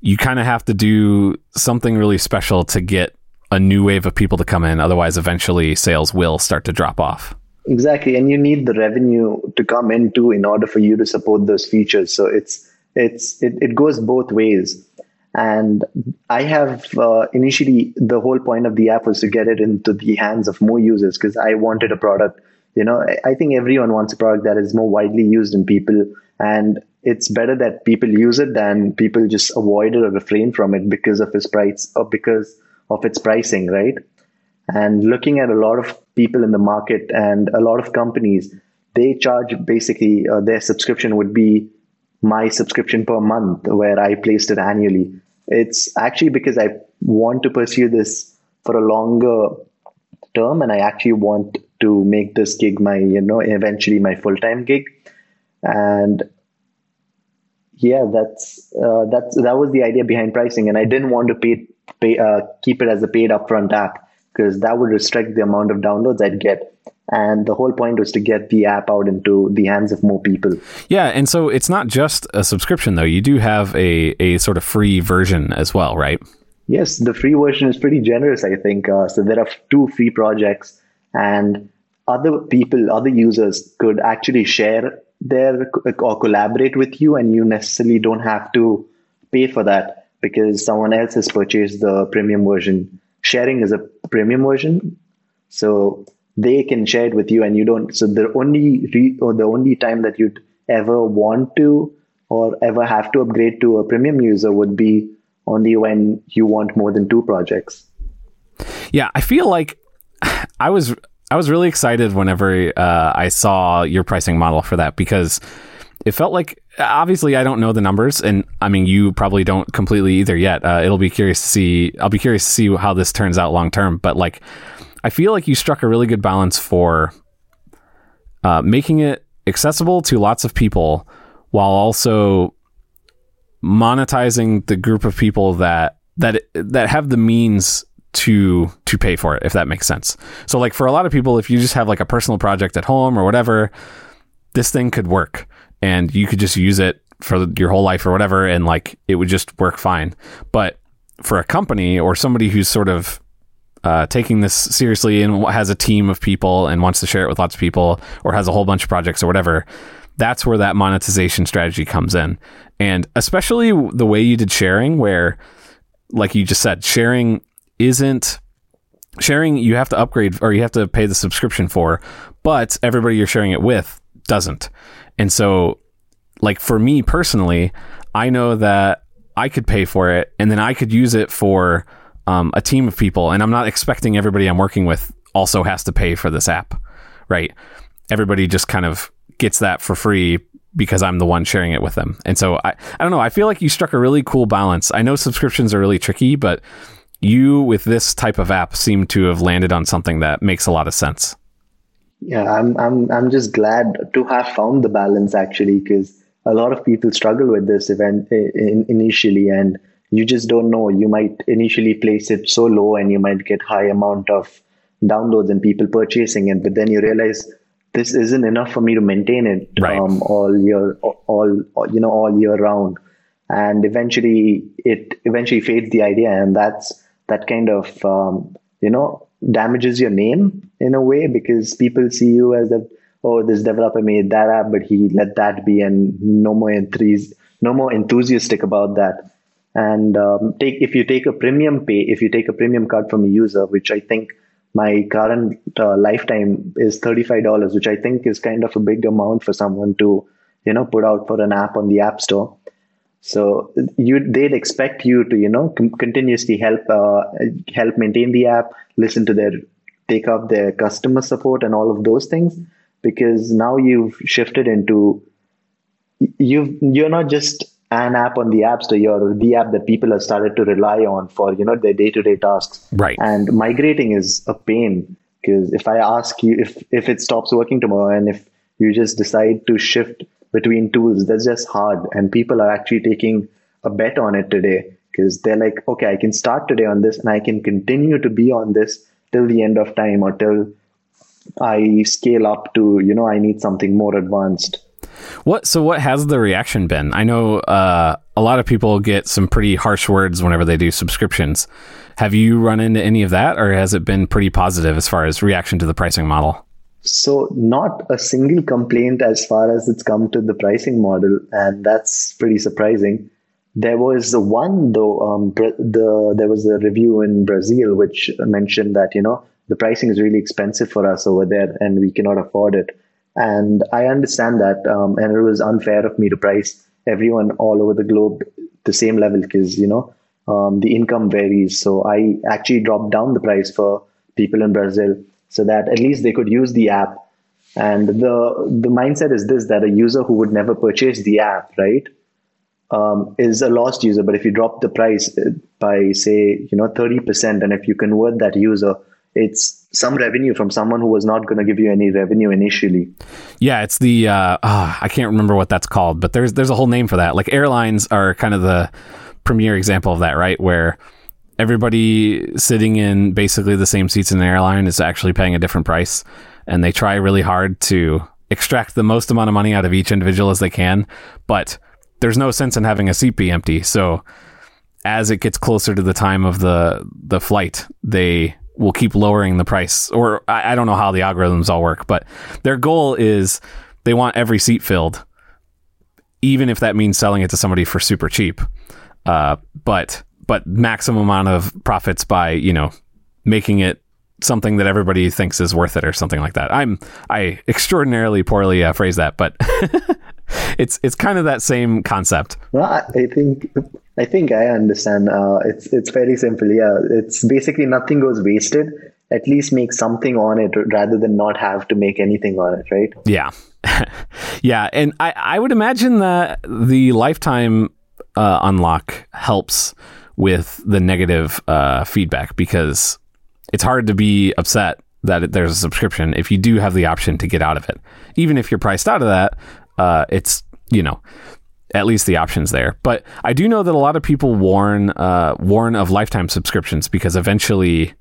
you kind of have to do something really special to get a new wave of people to come in. Otherwise, eventually, sales will start to drop off. Exactly, and you need the revenue to come in too in order for you to support those features. So it's it's it, it goes both ways. And I have uh, initially the whole point of the app was to get it into the hands of more users because I wanted a product. You know, I think everyone wants a product that is more widely used in people, and it's better that people use it than people just avoid it or refrain from it because of its price or because of its pricing, right? And looking at a lot of people in the market and a lot of companies, they charge basically uh, their subscription would be my subscription per month, where I placed it annually. It's actually because I want to pursue this for a longer term, and I actually want to make this gig my, you know, eventually my full time gig. And yeah, that's uh, that's that was the idea behind pricing, and I didn't want to pay, pay uh, keep it as a paid upfront app because that would restrict the amount of downloads I'd get. And the whole point was to get the app out into the hands of more people. Yeah, and so it's not just a subscription though. You do have a a sort of free version as well, right? Yes, the free version is pretty generous, I think. Uh, so there are two free projects, and other people, other users could actually share their or collaborate with you, and you necessarily don't have to pay for that because someone else has purchased the premium version. Sharing is a premium version, so they can share it with you, and you don't. So the only re, or the only time that you'd ever want to or ever have to upgrade to a premium user would be only when you want more than two projects. Yeah, I feel like I was I was really excited whenever uh, I saw your pricing model for that because it felt like obviously I don't know the numbers, and I mean you probably don't completely either yet. Uh, it'll be curious to see. I'll be curious to see how this turns out long term. But like, I feel like you struck a really good balance for uh, making it accessible to lots of people while also monetizing the group of people that that that have the means to to pay for it if that makes sense. So like for a lot of people if you just have like a personal project at home or whatever this thing could work and you could just use it for your whole life or whatever and like it would just work fine. But for a company or somebody who's sort of uh, taking this seriously and has a team of people and wants to share it with lots of people or has a whole bunch of projects or whatever, that's where that monetization strategy comes in. And especially the way you did sharing, where, like you just said, sharing isn't sharing, you have to upgrade or you have to pay the subscription for, but everybody you're sharing it with doesn't. And so, like for me personally, I know that I could pay for it and then I could use it for um, a team of people. And I'm not expecting everybody I'm working with also has to pay for this app, right? Everybody just kind of gets that for free because I'm the one sharing it with them. And so I, I don't know. I feel like you struck a really cool balance. I know subscriptions are really tricky, but you with this type of app seem to have landed on something that makes a lot of sense. Yeah, I'm I'm I'm just glad to have found the balance actually because a lot of people struggle with this event in, initially and you just don't know you might initially place it so low and you might get high amount of downloads and people purchasing it but then you realize this isn't enough for me to maintain it right. um, all year, all, you know, all year round. And eventually, it eventually fades the idea, and that's that kind of um, you know damages your name in a way because people see you as that oh this developer made that app but he let that be and no more enthusiastic no more enthusiastic about that and um, take if you take a premium pay if you take a premium card from a user which i think my current uh, lifetime is $35 which i think is kind of a big amount for someone to you know put out for an app on the app store. So you they'd expect you to you know com- continuously help uh, help maintain the app listen to their take up their customer support and all of those things because now you've shifted into you've you're not just an app on the app store or the app that people have started to rely on for you know their day-to-day tasks. Right. And migrating is a pain because if i ask you if if it stops working tomorrow and if you just decide to shift between tools that's just hard. And people are actually taking a bet on it today because they're like okay i can start today on this and i can continue to be on this till the end of time or till i scale up to you know i need something more advanced what so what has the reaction been? I know uh, a lot of people get some pretty harsh words whenever they do subscriptions. Have you run into any of that, or has it been pretty positive as far as reaction to the pricing model? So, not a single complaint as far as it's come to the pricing model, and that's pretty surprising. There was one though. Um, the there was a review in Brazil which mentioned that you know the pricing is really expensive for us over there, and we cannot afford it. And I understand that. Um, and it was unfair of me to price everyone all over the globe the same level because, you know, um, the income varies. So I actually dropped down the price for people in Brazil so that at least they could use the app. And the the mindset is this that a user who would never purchase the app, right, um, is a lost user. But if you drop the price uh, by say you know thirty percent, and if you convert that user, it's some revenue from someone who was not going to give you any revenue initially. Yeah, it's the uh, oh, I can't remember what that's called, but there's there's a whole name for that. Like airlines are kind of the premier example of that, right? Where everybody sitting in basically the same seats in an airline is actually paying a different price, and they try really hard to extract the most amount of money out of each individual as they can, but there's no sense in having a seat be empty. So as it gets closer to the time of the the flight, they will keep lowering the price. Or I, I don't know how the algorithms all work, but their goal is they want every seat filled, even if that means selling it to somebody for super cheap. Uh, but but maximum amount of profits by you know making it something that everybody thinks is worth it or something like that. I'm I extraordinarily poorly uh, phrase that, but it's it's kind of that same concept. Well, I, think I think I understand. Uh, it's it's very simple. Yeah, it's basically nothing goes wasted. At least make something on it rather than not have to make anything on it, right? Yeah, yeah, and I I would imagine that the lifetime uh, unlock helps with the negative uh, feedback because it's hard to be upset that there's a subscription if you do have the option to get out of it. Even if you're priced out of that, uh, it's you know at least the options there. But I do know that a lot of people warn uh, warn of lifetime subscriptions because eventually,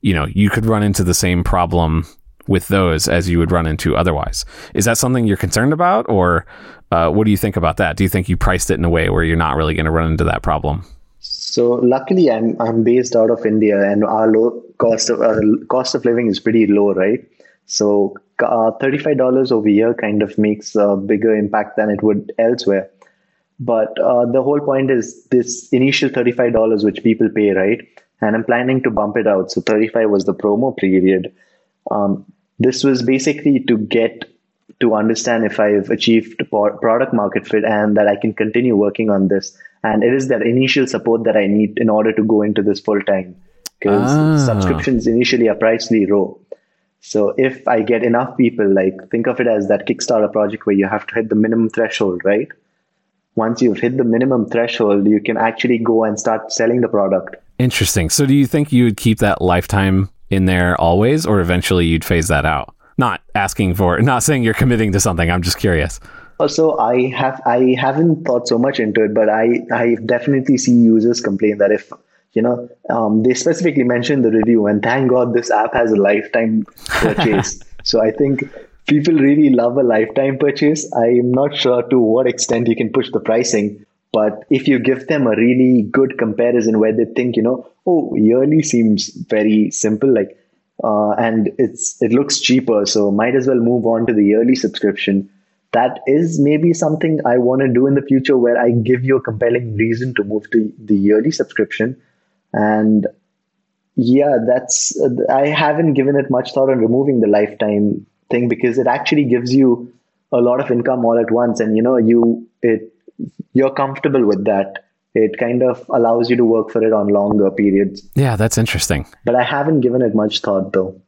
you know, you could run into the same problem with those as you would run into otherwise. Is that something you're concerned about, or uh, what do you think about that? Do you think you priced it in a way where you're not really going to run into that problem? So luckily, I'm I'm based out of India, and our low cost of uh, cost of living is pretty low, right? So uh, thirty five dollars over here kind of makes a bigger impact than it would elsewhere. But uh, the whole point is this initial thirty five dollars which people pay, right? And I'm planning to bump it out. So thirty five was the promo period. Um, this was basically to get to understand if I've achieved product market fit and that I can continue working on this. And it is that initial support that I need in order to go into this full time because ah. subscriptions initially are pricely low. So if I get enough people, like think of it as that Kickstarter project where you have to hit the minimum threshold, right? Once you've hit the minimum threshold, you can actually go and start selling the product. Interesting. So do you think you would keep that lifetime in there always, or eventually you'd phase that out? Not asking for, not saying you're committing to something. I'm just curious. Uh, also, I have I haven't thought so much into it, but I I definitely see users complain that if you know um, they specifically mentioned the review, and thank God this app has a lifetime purchase. so I think people really love a lifetime purchase. I'm not sure to what extent you can push the pricing, but if you give them a really good comparison where they think, you know, oh, yearly seems very simple, like uh, and it's it looks cheaper, so might as well move on to the yearly subscription. That is maybe something I want to do in the future, where I give you a compelling reason to move to the yearly subscription. And yeah, that's I haven't given it much thought on removing the lifetime thing because it actually gives you a lot of income all at once, and you know you it you're comfortable with that it kind of allows you to work for it on longer periods. Yeah, that's interesting. But I haven't given it much thought though.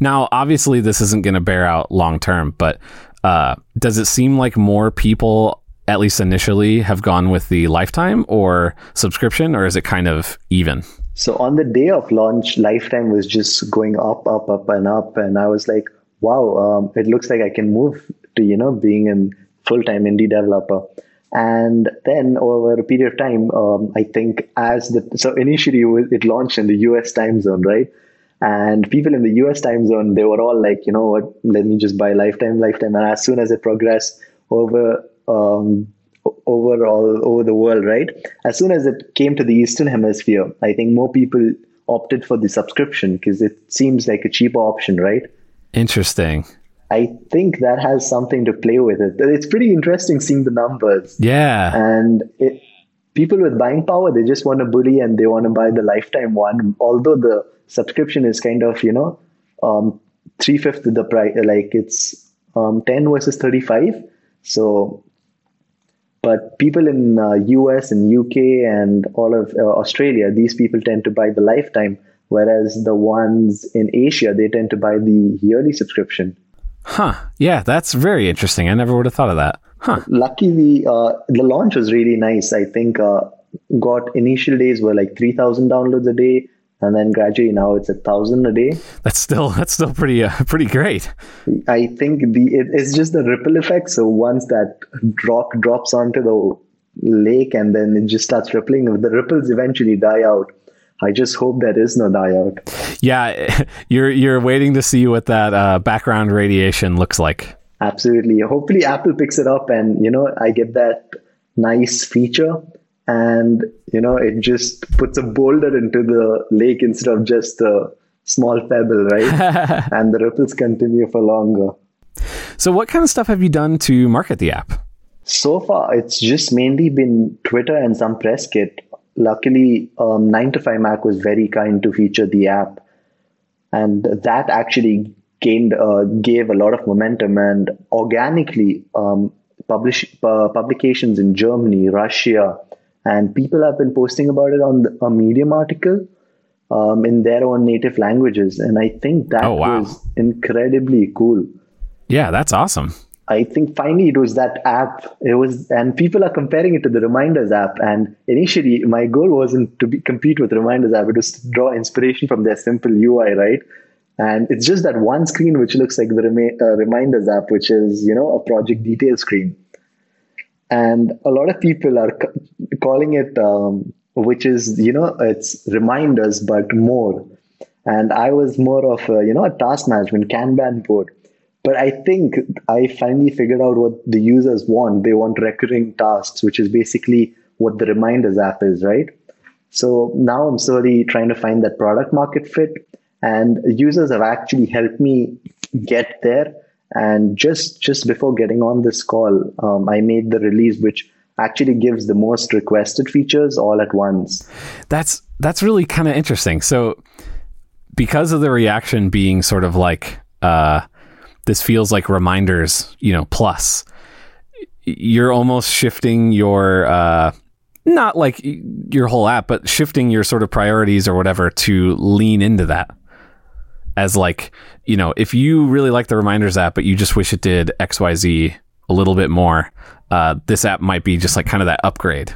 Now, obviously, this isn't going to bear out long term, but uh, does it seem like more people, at least initially, have gone with the lifetime or subscription, or is it kind of even? So on the day of launch, lifetime was just going up, up, up, and up, and I was like, "Wow, um, it looks like I can move to you know being a full time indie developer." And then over a period of time, um, I think as the so initially it launched in the US time zone, right? And people in the US time zone, they were all like, you know what, let me just buy lifetime, lifetime. And as soon as it progressed over um, over all over the world, right? As soon as it came to the Eastern Hemisphere, I think more people opted for the subscription because it seems like a cheaper option, right? Interesting. I think that has something to play with it. It's pretty interesting seeing the numbers. Yeah. And it, people with buying power, they just want to bully and they want to buy the lifetime one. Although the subscription is kind of, you know, um, three fifths the price, like it's um, 10 versus 35. So, but people in uh, US and UK and all of uh, Australia, these people tend to buy the lifetime whereas the ones in Asia they tend to buy the yearly subscription. Huh. Yeah, that's very interesting. I never would have thought of that. Huh. Lucky the uh, the launch was really nice. I think uh, got initial days were like three thousand downloads a day, and then gradually now it's a thousand a day. That's still that's still pretty uh, pretty great. I think the it, it's just the ripple effect. So once that drop drops onto the lake and then it just starts rippling, the ripples eventually die out. I just hope there is no die out. Yeah, you're you're waiting to see what that uh, background radiation looks like. Absolutely. Hopefully, Apple picks it up, and you know, I get that nice feature, and you know, it just puts a boulder into the lake instead of just a small pebble, right? and the ripples continue for longer. So, what kind of stuff have you done to market the app? So far, it's just mainly been Twitter and some press kit. Luckily, um, 9 to 5 Mac was very kind to feature the app. And that actually gained uh, gave a lot of momentum and organically um, publish uh, publications in Germany, Russia, and people have been posting about it on the, a Medium article um, in their own native languages, and I think that oh, wow. was incredibly cool. Yeah, that's awesome. I think finally it was that app. It was, and people are comparing it to the Reminders app. And initially, my goal wasn't to be, compete with Reminders app; it was to draw inspiration from their simple UI, right? And it's just that one screen which looks like the remi- uh, Reminders app, which is you know a project detail screen. And a lot of people are calling it, um, which is you know it's Reminders but more. And I was more of a, you know a task management Kanban board but I think I finally figured out what the users want. They want recurring tasks, which is basically what the reminders app is, right? So now I'm slowly trying to find that product market fit. And users have actually helped me get there. And just just before getting on this call, um, I made the release which actually gives the most requested features all at once. That's that's really kind of interesting. So because of the reaction being sort of like uh, this feels like reminders, you know, plus. You're almost shifting your uh, not like your whole app, but shifting your sort of priorities or whatever to lean into that. As like, you know, if you really like the reminders app, but you just wish it did XYZ a little bit more, uh, this app might be just like kind of that upgrade,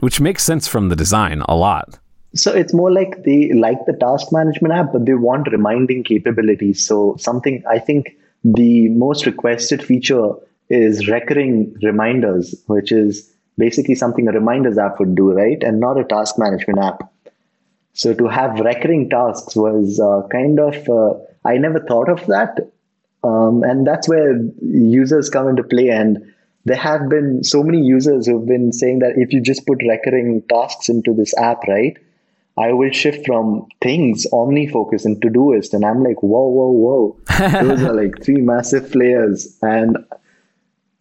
which makes sense from the design a lot. So it's more like they like the task management app, but they want reminding capabilities. So something I think the most requested feature is recurring reminders, which is basically something a reminders app would do, right? And not a task management app. So to have recurring tasks was uh, kind of, uh, I never thought of that. Um, and that's where users come into play. And there have been so many users who've been saying that if you just put recurring tasks into this app, right? I will shift from Things, OmniFocus, and Todoist. And I'm like, whoa, whoa, whoa. Those are like three massive players. And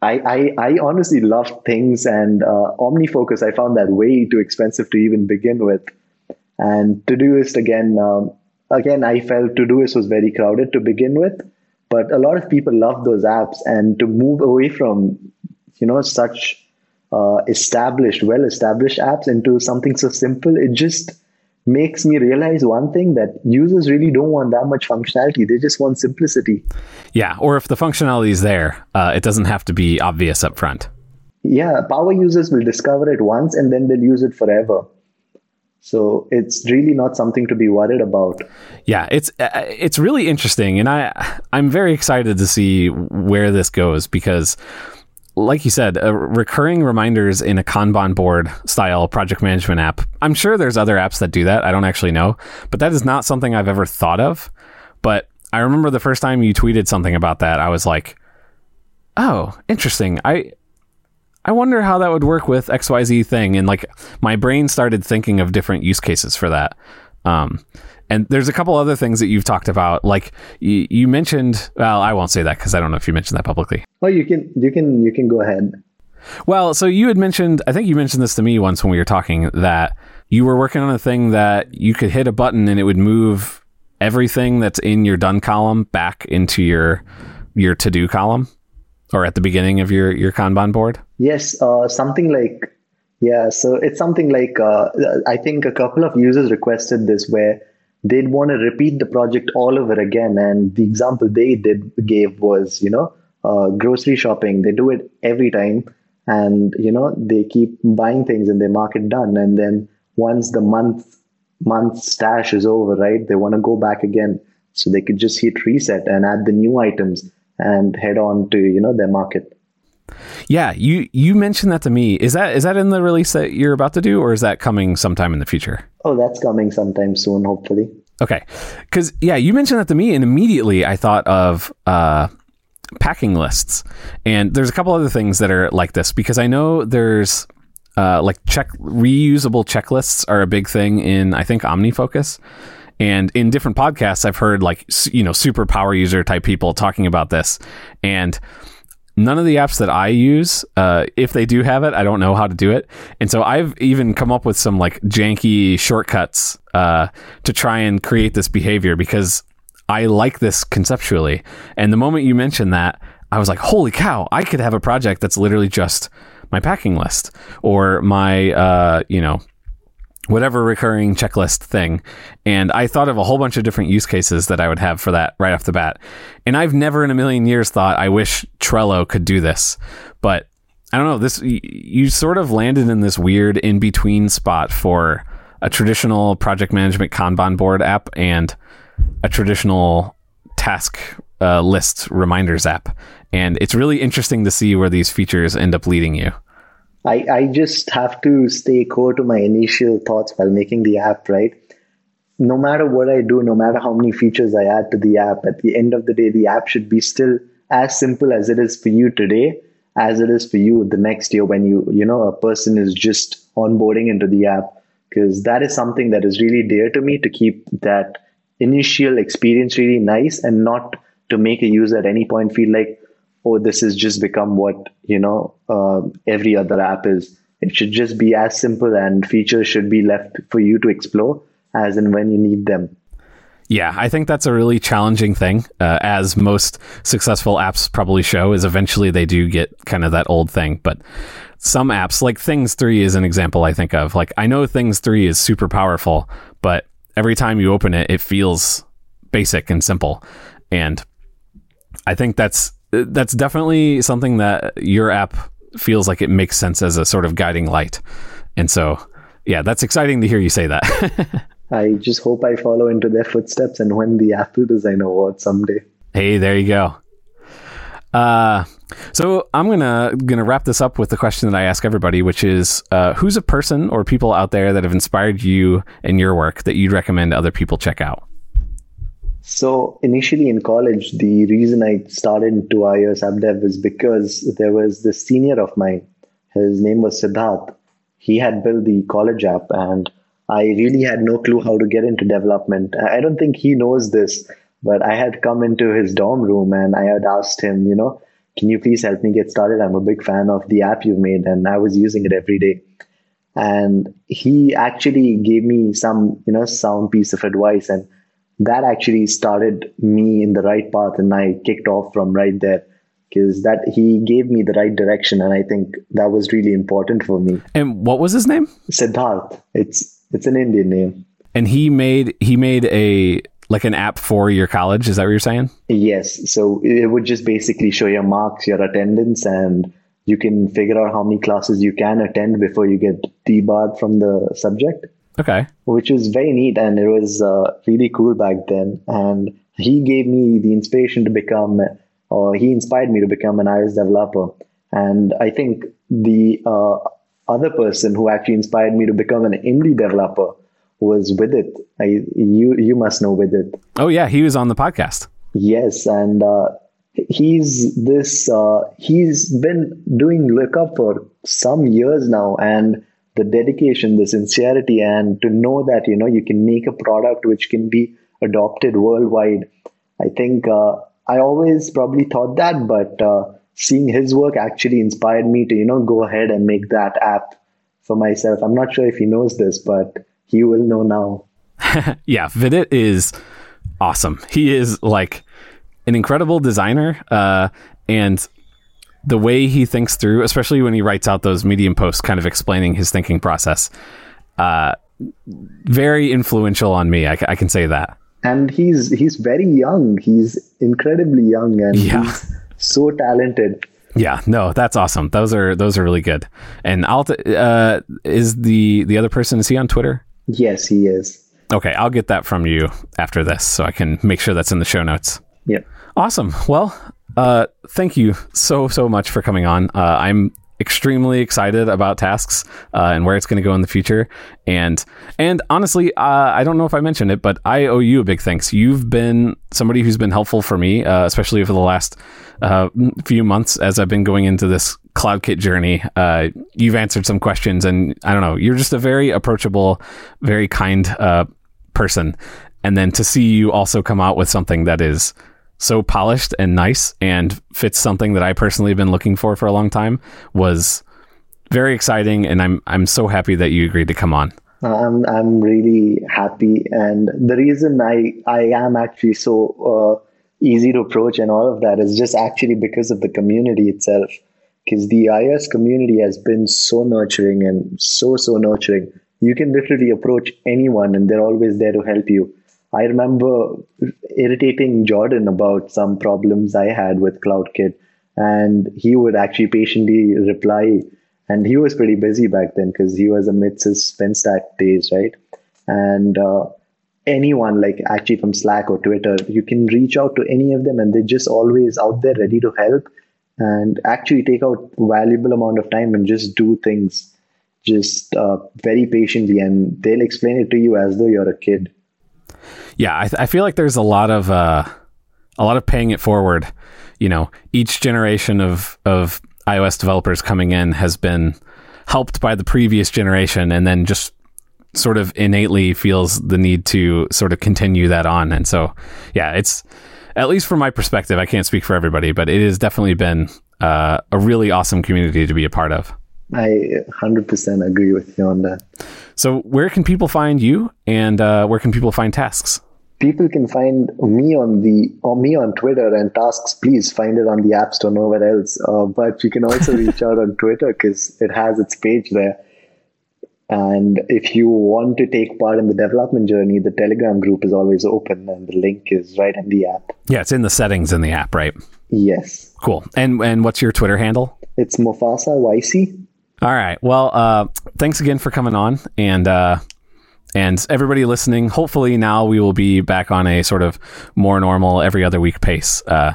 I, I, I honestly love Things and uh, OmniFocus. I found that way too expensive to even begin with. And Todoist again, um, again, I felt Todoist was very crowded to begin with, but a lot of people love those apps. And to move away from, you know, such uh, established, well-established apps into something so simple, it just makes me realize one thing that users really don't want that much functionality. They just want simplicity. Yeah, or if the functionality is there, uh, it doesn't have to be obvious up front. Yeah, power users will discover it once and then they'll use it forever. So it's really not something to be worried about. Yeah, it's uh, it's really interesting, and I I'm very excited to see where this goes because like you said, uh, recurring reminders in a Kanban board style project management app. I'm sure there's other apps that do that. I don't actually know, but that is not something I've ever thought of. But I remember the first time you tweeted something about that, I was like, "Oh, interesting." I I wonder how that would work with XYZ thing and like my brain started thinking of different use cases for that. Um, and there's a couple other things that you've talked about. Like you, you mentioned, well, I won't say that because I don't know if you mentioned that publicly. Well, you can, you can, you can go ahead. Well, so you had mentioned, I think you mentioned this to me once when we were talking that you were working on a thing that you could hit a button and it would move everything that's in your done column back into your your to do column or at the beginning of your your Kanban board. Yes, uh, something like yeah. So it's something like uh, I think a couple of users requested this where they'd want to repeat the project all over again. And the example they did gave was, you know, uh, grocery shopping. They do it every time, and you know they keep buying things and they mark it done. And then once the month month stash is over, right, they want to go back again, so they could just hit reset and add the new items and head on to you know their market. Yeah, you you mentioned that to me. Is that is that in the release that you're about to do, or is that coming sometime in the future? Oh, that's coming sometime soon, hopefully. Okay, because yeah, you mentioned that to me, and immediately I thought of uh, packing lists, and there's a couple other things that are like this because I know there's uh, like check reusable checklists are a big thing in I think OmniFocus. And in different podcasts, I've heard like you know super power user type people talking about this, and none of the apps that I use, uh, if they do have it, I don't know how to do it. And so I've even come up with some like janky shortcuts uh, to try and create this behavior because I like this conceptually. And the moment you mentioned that, I was like, holy cow, I could have a project that's literally just my packing list or my, uh, you know, whatever recurring checklist thing. And I thought of a whole bunch of different use cases that I would have for that right off the bat. And I've never in a million years thought I wish Trello could do this. But I don't know, this you sort of landed in this weird in between spot for a traditional project management Kanban board app and a traditional task uh, list reminders app. And it's really interesting to see where these features end up leading you. I, I just have to stay core to my initial thoughts while making the app, right? No matter what I do, no matter how many features I add to the app, at the end of the day, the app should be still as simple as it is for you today, as it is for you the next year when you, you know, a person is just onboarding into the app. Because that is something that is really dear to me to keep that initial experience really nice and not to make a user at any point feel like, oh, this has just become what you know uh, every other app is. It should just be as simple, and features should be left for you to explore as and when you need them. Yeah, I think that's a really challenging thing, uh, as most successful apps probably show. Is eventually they do get kind of that old thing, but some apps like Things Three is an example I think of. Like I know Things Three is super powerful, but every time you open it, it feels basic and simple, and I think that's that's definitely something that your app feels like it makes sense as a sort of guiding light. And so, yeah, that's exciting to hear you say that. I just hope I follow into their footsteps and win the Apple Design Award someday. Hey, there you go. Uh, so I'm gonna gonna wrap this up with the question that I ask everybody, which is, uh, who's a person or people out there that have inspired you in your work that you'd recommend other people check out? So initially in college, the reason I started into iOS app dev was because there was this senior of mine. His name was Siddharth. He had built the college app, and I really had no clue how to get into development. I don't think he knows this, but I had come into his dorm room and I had asked him, you know, can you please help me get started? I'm a big fan of the app you've made, and I was using it every day. And he actually gave me some, you know, sound piece of advice and that actually started me in the right path and I kicked off from right there because that he gave me the right direction and I think that was really important for me. And what was his name? Siddharth. It's it's an Indian name. And he made he made a like an app for your college, is that what you're saying? Yes. So it would just basically show your marks, your attendance and you can figure out how many classes you can attend before you get debarred from the subject. Okay. Which was very neat and it was uh, really cool back then. And he gave me the inspiration to become, or he inspired me to become an iOS developer. And I think the uh, other person who actually inspired me to become an indie developer was Vidit. I, you you must know Vidit. Oh yeah, he was on the podcast. Yes, and uh, he's this. Uh, he's been doing LookUp for some years now, and the dedication, the sincerity, and to know that you know you can make a product which can be adopted worldwide. I think uh, I always probably thought that, but uh, seeing his work actually inspired me to you know go ahead and make that app for myself. I'm not sure if he knows this, but he will know now. yeah, Vidit is awesome. He is like an incredible designer, uh, and the way he thinks through, especially when he writes out those Medium posts, kind of explaining his thinking process. Uh, very influential on me. I, I, can say that. And he's he's very young. He's incredibly young, and yeah. he's so talented. Yeah, no, that's awesome. Those are those are really good. And Alta uh, is the the other person. Is he on Twitter? Yes, he is. Okay, I'll get that from you after this, so I can make sure that's in the show notes. Yeah. Awesome. Well, uh, thank you so so much for coming on. Uh, I'm extremely excited about tasks uh, and where it's going to go in the future. And and honestly, uh, I don't know if I mentioned it, but I owe you a big thanks. You've been somebody who's been helpful for me, uh, especially for the last uh, few months as I've been going into this CloudKit journey. Uh, you've answered some questions, and I don't know, you're just a very approachable, very kind uh, person. And then to see you also come out with something that is so polished and nice and fits something that I personally have been looking for for a long time was very exciting and I'm I'm so happy that you agreed to come on. I'm I'm really happy and the reason I I am actually so uh, easy to approach and all of that is just actually because of the community itself. Because the iOS community has been so nurturing and so so nurturing. You can literally approach anyone and they're always there to help you I remember irritating Jordan about some problems I had with CloudKit, and he would actually patiently reply. And he was pretty busy back then because he was amidst his Spend Stack days, right? And uh, anyone, like actually from Slack or Twitter, you can reach out to any of them, and they're just always out there ready to help and actually take out valuable amount of time and just do things just uh, very patiently, and they'll explain it to you as though you're a kid yeah, I, I feel like there's a lot of uh, a lot of paying it forward. You know, each generation of of iOS developers coming in has been helped by the previous generation, and then just sort of innately feels the need to sort of continue that on. And so, yeah, it's at least from my perspective. I can't speak for everybody, but it has definitely been uh, a really awesome community to be a part of. I 100% agree with you on that. So, where can people find you, and uh, where can people find tasks? people can find me on the or me on Twitter and tasks. Please find it on the App Store, nowhere else. Uh, but you can also reach out on Twitter because it has its page there. And if you want to take part in the development journey, the Telegram group is always open, and the link is right in the app. Yeah, it's in the settings in the app, right? Yes. Cool. And and what's your Twitter handle? It's Mufasa YC. All right. Well, uh, thanks again for coming on, and uh, and everybody listening, hopefully now we will be back on a sort of more normal every other week pace. Uh,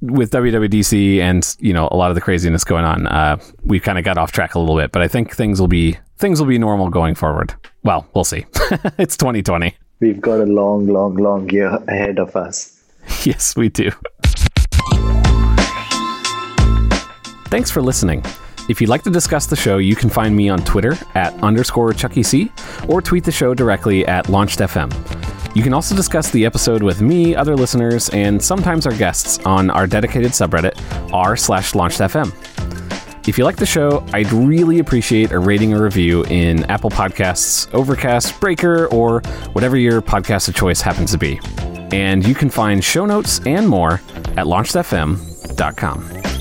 with WWDC and you know a lot of the craziness going on, uh, we kind of got off track a little bit, but I think things will be things will be normal going forward. Well, we'll see. it's 2020. We've got a long, long, long year ahead of us. Yes, we do. Thanks for listening. If you'd like to discuss the show, you can find me on Twitter at underscore Chucky C or tweet the show directly at LaunchedFM. You can also discuss the episode with me, other listeners, and sometimes our guests on our dedicated subreddit, r slash launched.fm. If you like the show, I'd really appreciate a rating or review in Apple Podcasts, Overcast, Breaker, or whatever your podcast of choice happens to be. And you can find show notes and more at launched.fm.com.